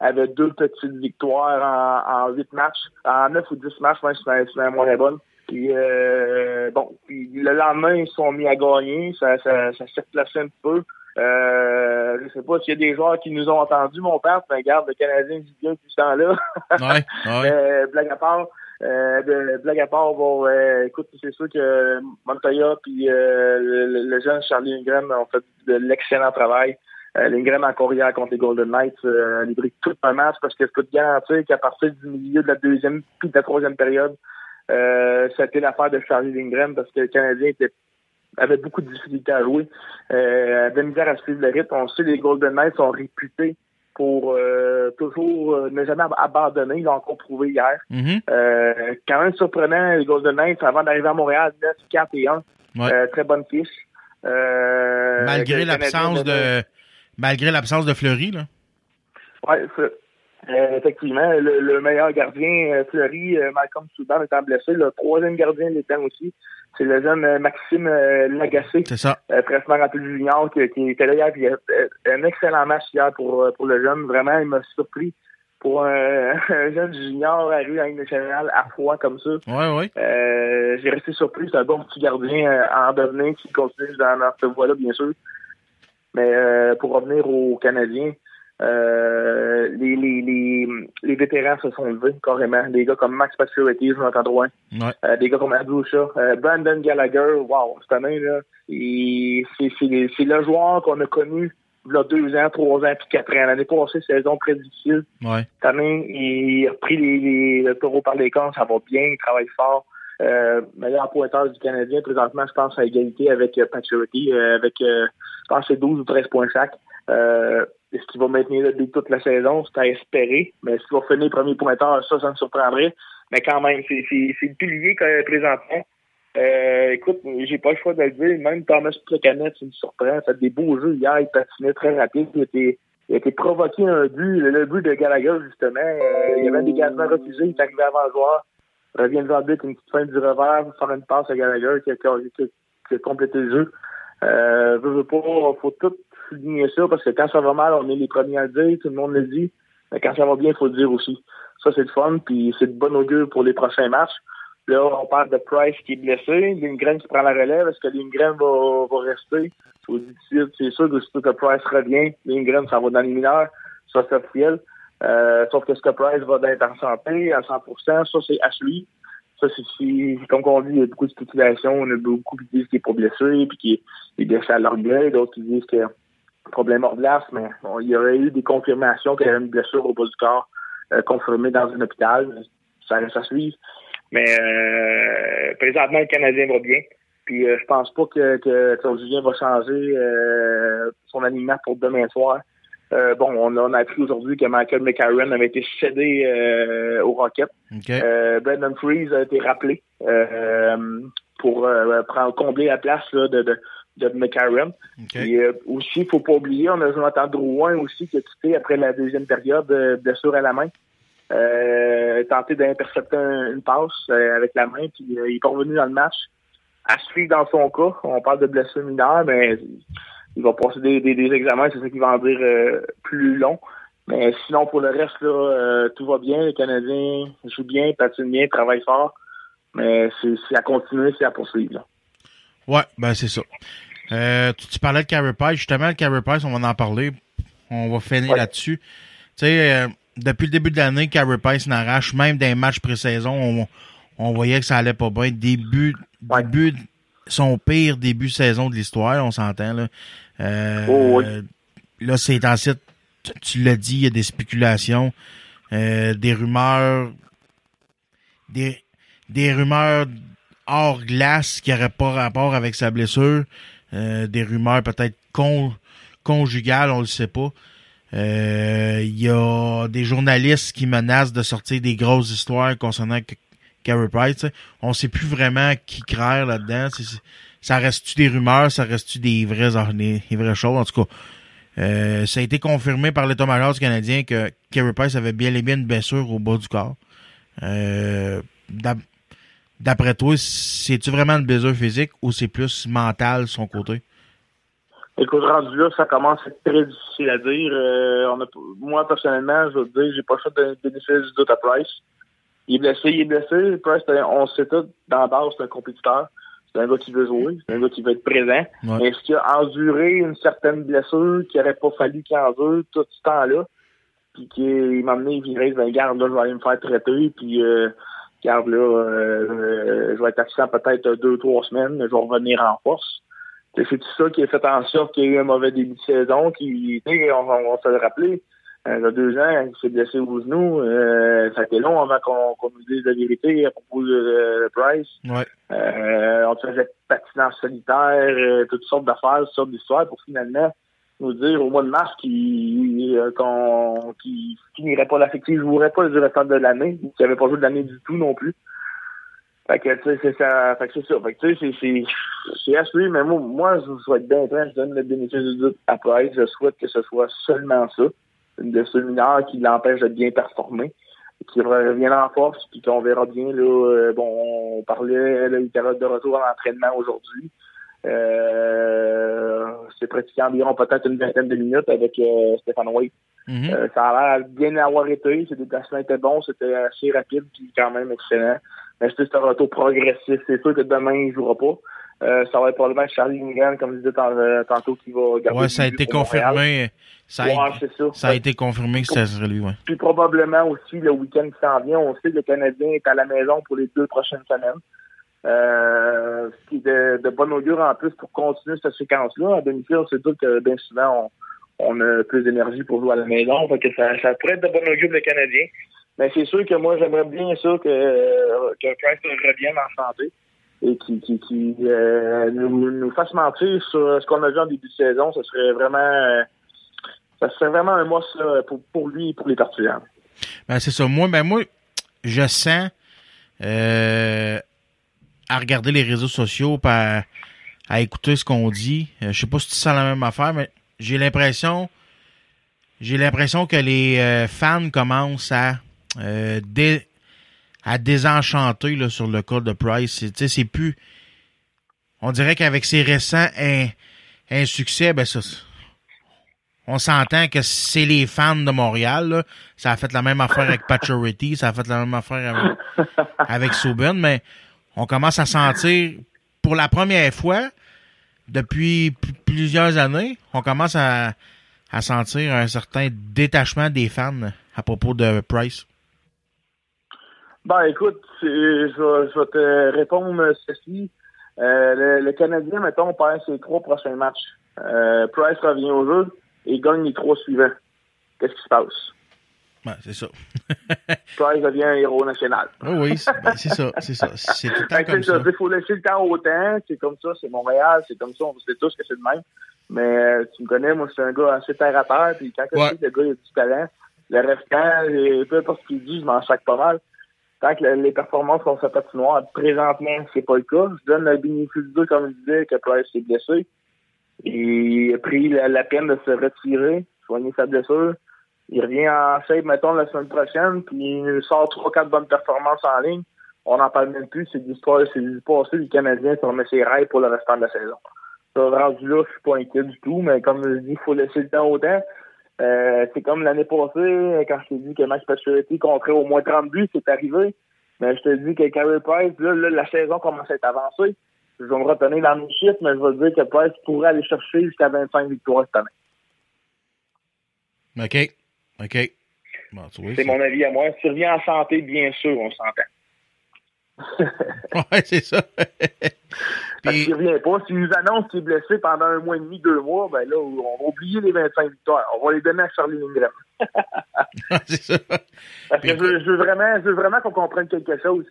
avait deux petites victoires en, en 8 matchs, en 9 ou 10 matchs, même si c'est moins bonne. Puis euh, bon, puis le lendemain, ils se sont mis à gagner. Ça, ça, ça s'est replacé un peu. Euh, je sais pas s'il y a des joueurs qui nous ont entendus, mon père, mais regarde, le Canadien vit bien depuis ce temps-là. Ouais, ouais. Euh, blague à part, euh, blague à part, bon, euh, écoute, c'est sûr que Montoya puis euh, le, le jeune Charlie Ingram ont fait de l'excellent travail. Euh, L'Ingram encore hier contre les Golden Knights, euh, brille tout un match parce que je peux te garantir qu'à partir du milieu de la deuxième puis de la troisième période, euh, c'était l'affaire de Charlie Lindgren parce que le Canadien était avait beaucoup de difficultés à jouer. Euh, avait misère à suivre le rythme. On sait les Golden Knights sont réputés pour euh, toujours euh, ne jamais ab- abandonner. Ils l'ont encore prouvé hier. Mhm. Euh, quand même surprenant, les Golden Knights, avant d'arriver à Montréal, 9, 4 et 1. Ouais. Euh, très bonne fiche. Euh, Malgré l'absence de malgré l'absence de Fleury, là. Ouais, c'est- euh, effectivement, le, le meilleur gardien, euh, Fleury, euh, Malcolm Soudan étant blessé. Le troisième gardien l'étant aussi, c'est le jeune Maxime Lagacé. C'est ça. Euh, fraîchement rappelé du junior qui, qui était là hier. Puis, un excellent match hier pour, pour le jeune. Vraiment, il m'a surpris pour un, un jeune junior arrivé à une nationale à froid comme ça. Ouais, ouais. Euh, j'ai resté surpris. C'est un bon petit gardien en devenir qui continue dans, dans cette voie-là, bien sûr. Mais euh, pour revenir aux Canadiens, euh, les, les, les, les vétérans se sont levés carrément. Des gars comme Max Pacioretty, Jonathan Drouin, Ouais. euh, des gars comme Shaw, euh, Brandon Gallagher, wow, cette année, là, c'est le joueur qu'on a connu il y a deux ans, trois ans, puis quatre ans. L'année passée, saison très difficile. Ouais. Cette année, il a repris les, les, le taureau par les cornes, ça va bien, il travaille fort. Euh, meilleur pointeur du Canadien, présentement, je pense à égalité avec euh, Pacioretty, euh, avec, euh, je pense, c'est 12 ou 13 points chaque. Euh, est-ce qu'il va maintenir le but toute la saison? C'est à espérer. Mais est-ce va finir premier pointeur? Ça, ça me surprendrait. Mais quand même, c'est le pilier présentement. Euh, écoute, j'ai pas le choix de le dire. Même Thomas Plecanet, il me surprend. Il fait des beaux jeux hier. Il patinait très rapide. Il a été, il été provoqué un but. Le, but de Gallagher, justement. Euh, il y avait un dégagement refusé. Il est arrivé avant le joueur. Revient devant le but, une petite fin du revers, faire une passe à Gallagher qui a, qui a- qui a- complété le jeu. Euh, pas, faut tout souligner ça parce que quand ça va mal, on est les premiers à le dire, tout le monde le dit. Mais quand ça va bien, il faut le dire aussi. Ça, c'est le fun, puis c'est de bon augure pour les prochains matchs. Là, on parle de Price qui est blessé, Lindgren qui prend la relève. Est-ce que Lindgren va, va rester? Tout C'est sûr que aussitôt que Price revient, Lindgren, ça va dans les mineurs. Ça, c'est officiel. Euh, sauf que ce que Price va d'être en santé à 100%, ça, c'est à suivre. Ça, c'est comme on dit, il y a beaucoup de spéculations. On a beaucoup qui disent qu'il est pas blessé, puis qu'il est- blessé à l'orgueil. D'autres qui disent que problème hors glace, mais bon, il y aurait eu des confirmations qu'il y avait une blessure au bas du corps euh, confirmée dans un hôpital. Ça reste à suivre. Mais euh, présentement, le Canadien va bien. Puis euh, je pense pas que, que Claude Julien va changer euh, son alignement pour demain soir. Euh, bon, on, a- on a appris aujourd'hui que Michael McCarron avait été cédé euh, au Rocket. OK. Euh, Brendan Freeze a été rappelé euh, pour euh, prendre combler la place là, de, de, de McCarron. Et euh, aussi, il faut pas oublier, on a Jonathan Drouin aussi qui a quitté après la deuxième période, blessure à la main. Euh, tenté d'intercepter un- une passe euh, avec la main, puis euh, il est pas revenu dans le match. À suivre dans son cas, on parle de blessure mineure, mais il va passer des, des, des examens, c'est ça qui va en dire euh, plus long. Mais sinon, pour le reste, là, euh, tout va bien. Les Canadiens jouent bien, patinent bien, travaillent fort. Mais c'est à continuer, c'est à poursuivre. là. Ouais, ben c'est ça. Euh, tu, tu parlais de Carey Price. Justement, le Carey Price, on va en parler. On va finir là-dessus. Tu sais, euh, depuis le début de l'année, Carey Price n'arrache. Même des matchs pré-saison, on, on voyait que ça allait pas bien. Début, début, son pire début de saison de l'histoire, on s'entend. Là, Euh, Oh, là c'est ensuite, tu, tu l'as dit, il y a des spéculations, euh, des rumeurs, des, des rumeurs hors glace qui n'auraient pas rapport avec sa blessure, euh, des rumeurs peut-être con, conjugales, on le sait pas. Euh, Il y a des journalistes qui menacent de sortir des grosses histoires concernant Carey Price. tu sais. On sait plus vraiment qui craire là-dedans. Ça reste-tu des rumeurs, ça reste-tu des vraies, des, des vraies choses? En tout cas, euh, ça a été confirmé par l'état-major du Canadien que Carey Price avait bien et bien une blessure au bas du corps. Euh, d'ap- D'après toi, c'est-tu vraiment une blessure physique ou c'est plus mental son côté? Écoute, rendu là, ça commence à être très difficile à dire. Euh, moi, personnellement, je veux dire, j'ai pas fait de bénéfice du doute à Price. Il est blessé, il est blessé. On sait tout, dans la base, c'est un compétiteur. C'est un gars qui veut jouer, c'est un gars qui veut être présent. Ouais. Mais est-ce qu'il a enduré une certaine blessure qu'il n'aurait pas fallu qu'il endure tout ce temps-là? Puis qu'il m'a amené viré, ben garde, là, je vais aller me faire traiter, puis euh, garde là, euh, euh, je vais être absent peut-être deux, trois semaines, mais je vais revenir en force. C'est tout ça qui a fait en sorte qu'il y a eu un mauvais début de saison, qui, on, on va se le rappeler. Euh, il y a deux ans, il s'est blessé au genou. Euh, ça a été long avant qu'on nous dise la vérité à propos de, de Price. Ouais. Euh, on faisait patinage solitaire, euh, toutes sortes d'affaires, toutes sortes d'histoires pour finalement nous dire au mois de mars qu'il euh, qu'on qu'il finirait pas l'affectif, il jouerait pas du restant de l'année, qu'il avait pas joué de l'année du tout non plus. Fait que tu sais, c'est ça. Fait que c'est ça. Fait que tu sais, c'est- à suivre, mais moi, moi, je souhaite bien je donne le bénéfice du doute à Price. Je souhaite que ce soit seulement ça. Une blessure mineure qui l'empêche de bien performer qui revienne en force, puis qu'on verra bien, là, euh, bon, on parlait, là, il était de retour à l'entraînement aujourd'hui. Euh, c'est pratiqué environ peut-être une vingtaine de minutes avec euh, Stéphane White. Mhm. Euh, ça a l'air bien avoir été, ses déplacements étaient bons, c'était assez rapide, puis quand même excellent. Mais c'est un retour progressif, c'est sûr que demain, il jouera pas. Euh, ça va être probablement Charlie Ingram, comme je disais tant- euh, tantôt, qui va garder Ouais, ça a été confirmé. Ça a, Ouais, c'est ça. ça a été confirmé que ça serait lui, ouais. Puis probablement aussi le week-end qui s'en vient, on sait que le Canadien est à la maison pour les deux prochaines semaines. Euh, ce qui est de, de bonne augure en plus pour continuer cette séquence-là. À domicile, on sait tout que bien souvent on, on a plus d'énergie pour jouer à la maison. Fait que ça, ça pourrait être de bonne augure le Canadien. Mais c'est sûr que moi j'aimerais bien ça que, que Price revienne en santé et qui, qui, qui euh, nous, nous fasse mentir sur ce qu'on a vu en début de saison. Ce serait vraiment euh, ça serait vraiment un must là, pour, pour lui et pour les partisans. Ben, c'est ça. Moi, ben, moi, je sens, euh, à regarder les réseaux sociaux, pis à, écouter ce qu'on dit. Euh, je sais pas si tu sens la même affaire, mais j'ai l'impression, j'ai l'impression que les euh, fans commencent à, euh, dé- à désenchanter, là, sur le cas de Price. C'est- plus, on dirait qu'avec ses récents insuccès, ben, ça, on s'entend que c'est les fans de Montréal. Ça a fait la même affaire avec Paturity, ça a fait la même affaire avec, avec mais on commence à sentir, pour la première fois, depuis plusieurs années, on commence à sentir un certain détachement des fans à propos de Price. Ben, écoute, je vais, je vais te répondre ceci. Euh, le, le Canadien, mettons, perd ses trois prochains matchs. Euh, Price revient au jeu et gagne les trois suivants. Qu'est-ce qui se passe? Ouais, c'est ça. Price devient un héros national. Oui, oui, c'est ben, ça, c'est ça. C'est tout le temps comme ça. Il faut laisser le temps au temps. C'est comme ça, c'est Montréal, c'est comme ça. On sait tous que c'est le même. Mais euh, tu me connais, moi, je suis un gars assez terre à terre. Puis quand Ouais. je sais que le gars il a du talent, le restant, peu importe ce qu'il dit, je m'en sac pas mal. Tant que le- les performances sont sur patinoire, présentement, c'est pas le cas. Je donne le bénéfice du comme je disais, que Price s'est blessé. Il a pris la, peine de se retirer, soigner sa blessure. Il revient en shape, mettons, la semaine prochaine, puis il sort trois, quatre bonnes performances en ligne. On n'en parle même plus, c'est l'histoire, c'est du passé du Canadien qui remet ses rêves pour le restant de la saison. Ça, rendu là, je suis pas inquiet du tout, mais comme je dis, il faut laisser le temps au temps. Euh, c'est comme l'année passée, quand je t'ai dit que Max Pacioretty compterait au moins 30 buts, c'est arrivé. Mais je te dis que Carey Price, là, là, la saison commence à être avancée. Je vais me retenir dans mes chiffres, mais je vais dire que Price pourrait aller chercher jusqu'à 25 victoires cette année. OK. OK. Bon, tu C'est mon avis à moi. S'il revient en santé, bien sûr, on s'entend. Ouais, c'est ça. Parce qu'il revient pas. S'il nous annonce qu'il est blessé pendant un mois et demi, deux mois, ben là, on va oublier les 25 victoires. On va les donner à Charlie Lindgren. c'est ça. Parce que je, veux- je veux vraiment, je veux vraiment qu'on comprenne quelque chose.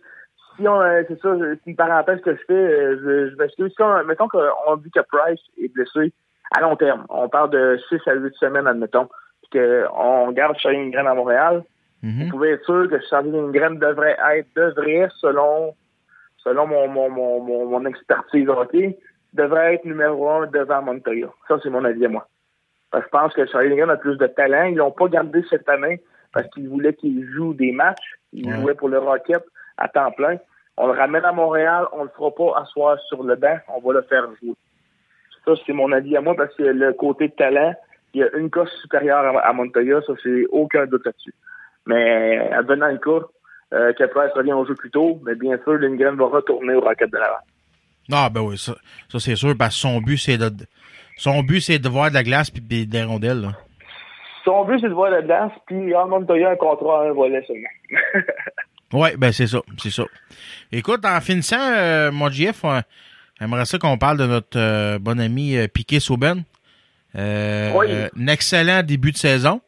Si on, euh, c'est ça, c'est une parenthèse que je fais, euh, je, je m'excuse. Si on- mettons qu'on dit que Price est blessé à long terme. On parle de 6 à 8 semaines, admettons. Puis qu'on garde Charlie Lindgren à Montréal. Mhm. Vous pouvez être sûr que Charlie Lindgren devrait être, devrait, selon, selon mon, mon, mon, mon, mon expertise hockey, devrait être numéro un devant Montoya. Ça, c'est mon avis à moi. Parce que je pense que Charlie Lindgren a plus de talent. Ils l'ont pas gardé cette année parce qu'ils voulaient qu'il joue des matchs. Il Ouais. jouait pour le Rocket à temps plein. On le ramène à Montréal, on le fera pas asseoir sur le banc, on va le faire jouer. Ça, c'est mon avis à moi parce que le côté de talent, il y a une coche supérieure à, à Montoya, ça, c'est aucun doute là-dessus. Mais advenant le cas euh, que Price revient au jeu plus tôt, mais bien sûr, Lindgren va retourner au Rocket de l'avant. Ah, ben oui, ça, ça c'est sûr, parce que son but, c'est de, son but, c'est de voir de la glace puis des, rondelles, là. Son but, c'est de voir la glace, puis en Montoya un contrat à un volet seulement. Ouais, ben c'est ça, c'est ça. Écoute, en finissant, euh, mon GF, on aimerait ça qu'on parle de notre euh, bon ami euh, Piquet Souben. Euh, Oui. un excellent début de saison.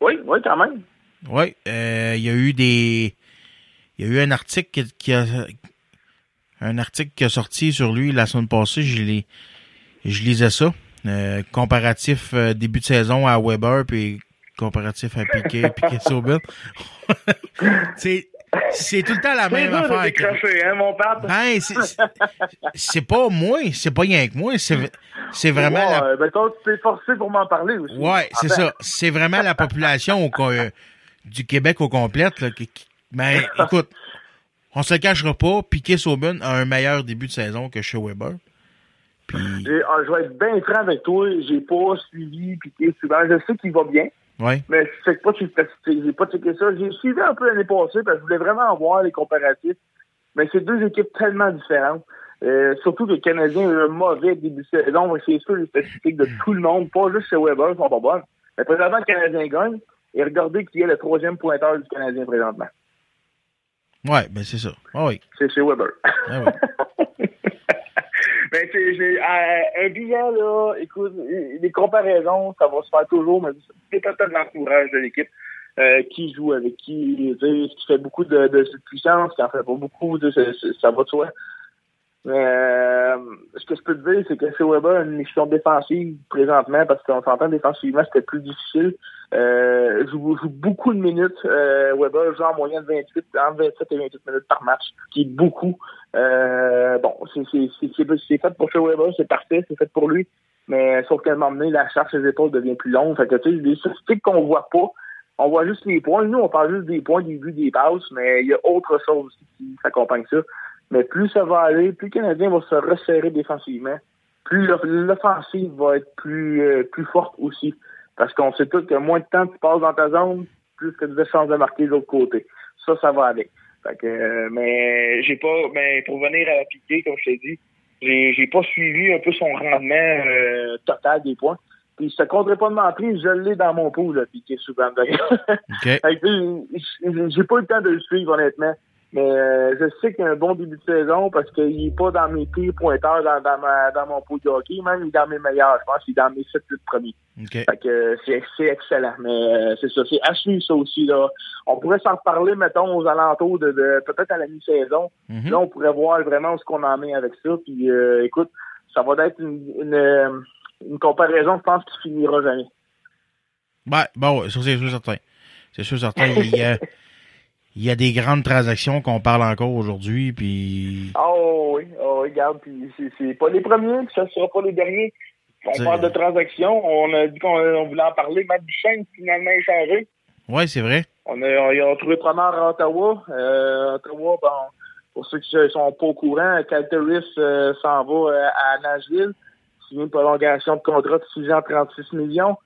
oui, oui, quand même. Oui, euh, il y a eu des, il y a eu un article qui, qui a, un article qui a sorti sur lui la semaine passée. Je l'ai, je lisais ça. Euh, comparatif euh, début de saison à Weber puis comparatif à Piquet, Piquet Souben. c'est, c'est tout le temps la même de affaire. hein, mon père? Ben, c'est- pas moi, c'est pas rien que moi, c'est c'est vraiment Ouais, la, ben, toi, tu t'es forcé pour m'en parler aussi. ouais, c'est ça, c'est vraiment la population au euh, du Québec au complète là, qui, qui- ben écoute, on se le cachera pas, Piquet Sauben a un meilleur début de saison que chez Weber. ah, je vais être bien franc avec toi. J'ai pas suivi Piqué souvent. Je sais qu'il va bien. Ouais. Mais je sais pas si j'ai pas checké ça. J'ai suivi un peu l'année passée parce que je voulais vraiment voir les comparatifs. Mais c'est deux équipes tellement différentes. Euh, surtout que le Canadien a eu un mauvais début de saison. mais C'est sûr les statistiques de tout le monde, pas juste chez Weber, sont pas bonnes. Mais présentement, le Canadien gagne. Et regardez qui est le troisième pointeur du Canadien présentement. Ouais, ben c'est ça. Ah oui. C'est chez Weber. Ah oui. C'est, j'ai, euh, un bilan, là, écoute, les comparaisons, ça va se faire toujours, mais c'est peut-être de l'entourage de l'équipe. Euh, qui joue avec qui, qui fait beaucoup de, de puissance, qui en fait pas beaucoup, ça va de soi. Mais euh, ce que je peux te dire, c'est que chez Weber, une mission défensive présentement, parce qu'on s'entend défensivement, c'était plus difficile. Euh, joue, beaucoup de minutes. Euh, Weber joue en moyenne 28, entre 27 et 28 minutes par match, ce qui est beaucoup. Euh, bon, c'est fait pour chez Weber, c'est parfait, c'est fait pour lui. Mais sauf qu'à un moment donné, la charge ses épaules devient plus longue. Fait que tu sais, des statistiques qu'on voit pas, on voit juste les points. Nous, on parle juste des points, des buts, des passes, mais il y a autre chose aussi qui s'accompagne ça. Mais plus ça va aller, plus le Canadien va se resserrer défensivement, plus l'off- l'offensive va être plus euh, plus forte aussi. Parce qu'on sait tous que moins de temps tu passes dans ta zone, plus que tu as de chances de marquer de l'autre côté. Ça, ça va avec. Fait que, euh, mais j'ai pas, mais pour venir à la piquée, comme je t'ai dit, j'ai, j'ai pas suivi un peu son rendement euh, total des points. Puis je te compterai pas de mentir, je l'ai dans mon pot, là, piqué souvent d'ailleurs. Fait que, sais, j'ai pas eu le temps de le suivre, honnêtement. Mais euh, je sais qu'il y a un bon début de saison parce qu'il est pas dans mes pires pointeurs dans, dans, ma, dans mon pot de hockey, même il est dans mes meilleurs. Je pense qu'il est dans mes 7 8 premiers. OK. Fait que euh, c'est, c'est excellent. Mais euh, c'est ça, c'est à suivre ça aussi. Là. On pourrait s'en reparler, mettons, aux alentours de, de peut-être à la mi-saison. Mhm. Là, on pourrait voir vraiment ce qu'on en met avec ça. Puis euh, écoute, ça va être une, une, euh, une comparaison, je pense, qui finira jamais. Ben, bon, ça c'est sûr certain. C'est sûr certain. Il a, il y a des grandes transactions qu'on parle encore aujourd'hui, puis Oh oui, oh, regarde, puis c'est, pas les premiers, puis ça sera pas les derniers. On parle de transactions, on a dit qu'on on voulait en parler. Matt Duchesne, finalement échangé. ouais, c'est vrai. On a, on a trouvé preneur à Ottawa. Euh, Ottawa, bon, pour ceux qui ne sont pas au courant, Calteris euh, s'en va euh, à Nashville. Signé une prolongation de contrat de 6 ans, 36 millions.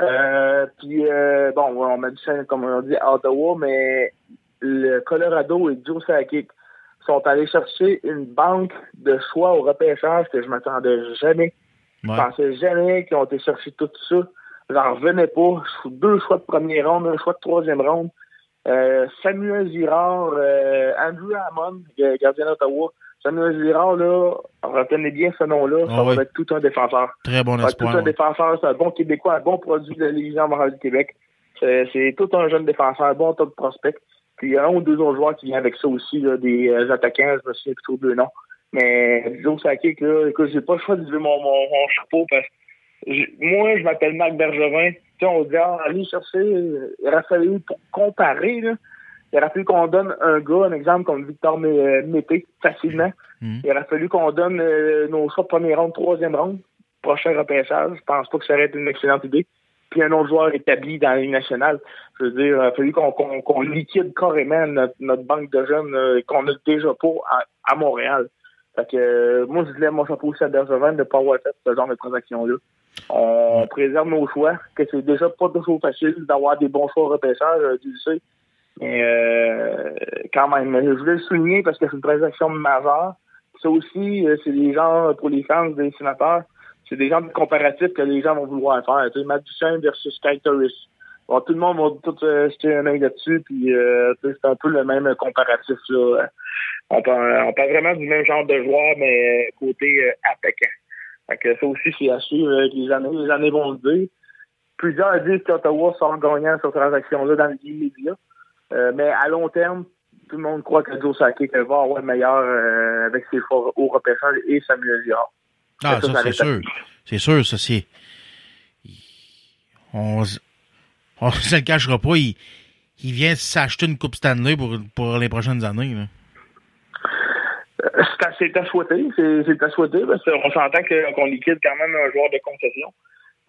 Euh, puis, euh, bon, on a dit ça, comme on dit, à Ottawa, mais le Colorado et Joe Sakic sont allés chercher une banque de choix au repêchage que je m'attendais jamais. Je pensais jamais qu'ils ont été chercher tout ça. J'en revenais pas. Deux choix de première ronde, un choix de troisième ronde. Euh, Samuel Girard, euh, Andrew Hammond, gardien d'Ottawa. Samuel Girard, là, retenez bien ce nom-là, ça Ah va oui. être tout un défenseur. Très bon Ça va être tout espoir. un ouais. défenseur, c'est un bon Québécois, un bon produit de la Légion morale du Québec. C'est c'est tout un jeune défenseur, un bon top prospect. Puis il y a un ou deux autres joueurs qui viennent avec ça aussi, là, des euh, attaquants, je me souviens plutôt de deux noms. Mais Joe Sakic, là, écoute, j'ai pas le choix de lever mon, mon, mon chapeau parce que moi, je m'appelle Marc Bergevin. Tu sais, on dit, ah, allez chercher, il aurait fallu pour comparer, là, il aurait fallu qu'on donne un gars, un exemple comme Victor Mé- euh, Mété, facilement. Mhm. Il aurait fallu qu'on donne euh, nos choix de première ronde, troisième ronde, prochain repêchage. Je pense pas que ça aurait été une excellente idée. Puis un autre joueur établi dans la Ligue nationale. Je veux dire, il aurait fallu qu'on liquide carrément notre, notre banque de jeunes euh, qu'on a déjà pas à, à Montréal. Fait que euh, moi, je lève mon chapeau aussi à Bergevin de ne pas avoir fait ce genre de transaction-là. On préserve nos choix, que c'est déjà pas toujours facile d'avoir des bons choix au repêchage, euh, tu le sais. Mais euh, quand même, je voulais le souligner parce que c'est une transaction majeure ça aussi, euh, c'est des gens, pour les fans des sénateurs, c'est des gens de comparatifs que les gens vont vouloir faire. Tu sais, Duchesne versus Turris. Bon, tout le monde va tout euh, jeter un œil là-dessus, puis euh, c'est un peu le même comparatif. Là. On, parle, vraiment du même genre de joueur, mais côté euh, attaquant. Fait que ça aussi, c'est à suivre avec les années. Les années vont le dire. Plusieurs disent qu'Ottawa sort gagnant sur cette transaction-là dans l'immédiat. Euh, mais à long terme, tout le monde croit que Joe Sakic va avoir le meilleur euh, avec ses au repêchage et Samuel Girard. Ah, Ça, c'est sûr. C'est sûr, ça, c'est. On, on se le cachera pas, il, il vient s'acheter une Coupe Stanley pour, pour les prochaines années. Là. Euh, C'est à, c'est à souhaiter, c'est c'est à souhaiter parce qu'on s'entend que- qu'on liquide quand même un joueur de concession.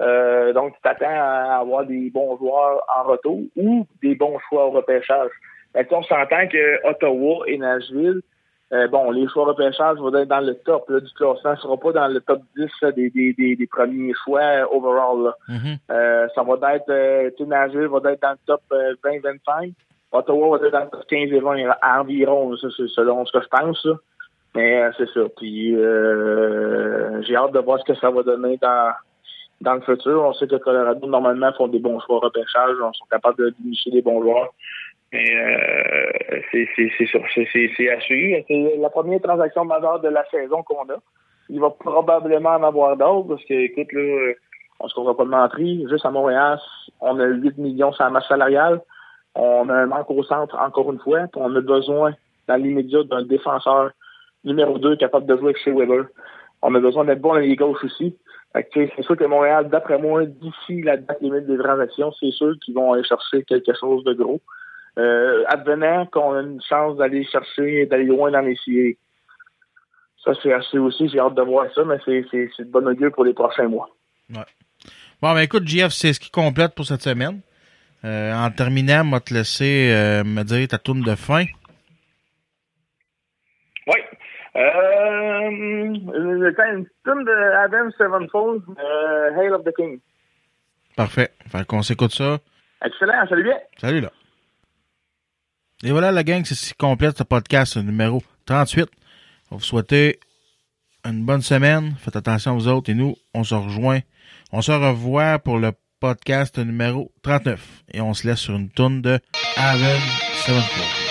Euh, donc, tu t'attends à avoir des bons joueurs en retour ou des bons choix au repêchage. Sais, on s'entend que Ottawa et Nashville, euh, bon, les choix repêchage vont être dans le top là, du classement, ne sera pas dans le top 10 là, des, des, des, des premiers choix euh, overall. Là. Euh, ça va être, euh, Nashville va être dans le top euh, 20-25. Ottawa va être dans le top 15 et 20 environ, ça, selon ce que je pense. Là. Mais euh, c'est ça. Puis euh, j'ai hâte de voir ce que ça va donner dans, dans le futur. On sait que Colorado, normalement, font des bons choix repêchage. Ils sont capables de dénicher des bons joueurs. Mais euh, c'est à suivre. C'est la première transaction majeure de la saison qu'on a. Il va probablement en avoir d'autres parce que, écoute, là, on se comprend pas de mentir. Juste à Montréal, on a 8 millions sur la masse salariale. On a un manque au centre, encore une fois. On a besoin, dans l'immédiat, d'un défenseur numéro 2 capable de jouer avec chez Weber. On a besoin d'être bon dans les gauches aussi. C'est sûr que Montréal, d'après moi, d'ici la date limite des transactions, c'est sûr qu'ils vont aller chercher quelque chose de gros. Euh, advenant qu'on a une chance d'aller chercher, d'aller loin dans les séries. Ça, c'est assez aussi. J'ai hâte de voir ça, mais c'est, c'est, c'est de bon augure pour les prochains mois. Ouais. Bon, ben écoute, JF, c'est ce qui complète pour cette semaine. Euh, en terminant, moi te laisser euh, me dire ta tourne de fin. Oui. Euh, une tune de Adam Sevenfold, euh, Hail of the King. Parfait. Fait qu'on s'écoute ça. Excellent, salut bien. Salut là. Et voilà la gang, c'est ce qui complète ce podcast numéro 38. On vous souhaiter une bonne semaine. Faites attention aux autres et nous, on se rejoint. On se revoit pour le podcast numéro 39. Et on se laisse sur une tourne de Aven Sevenfold.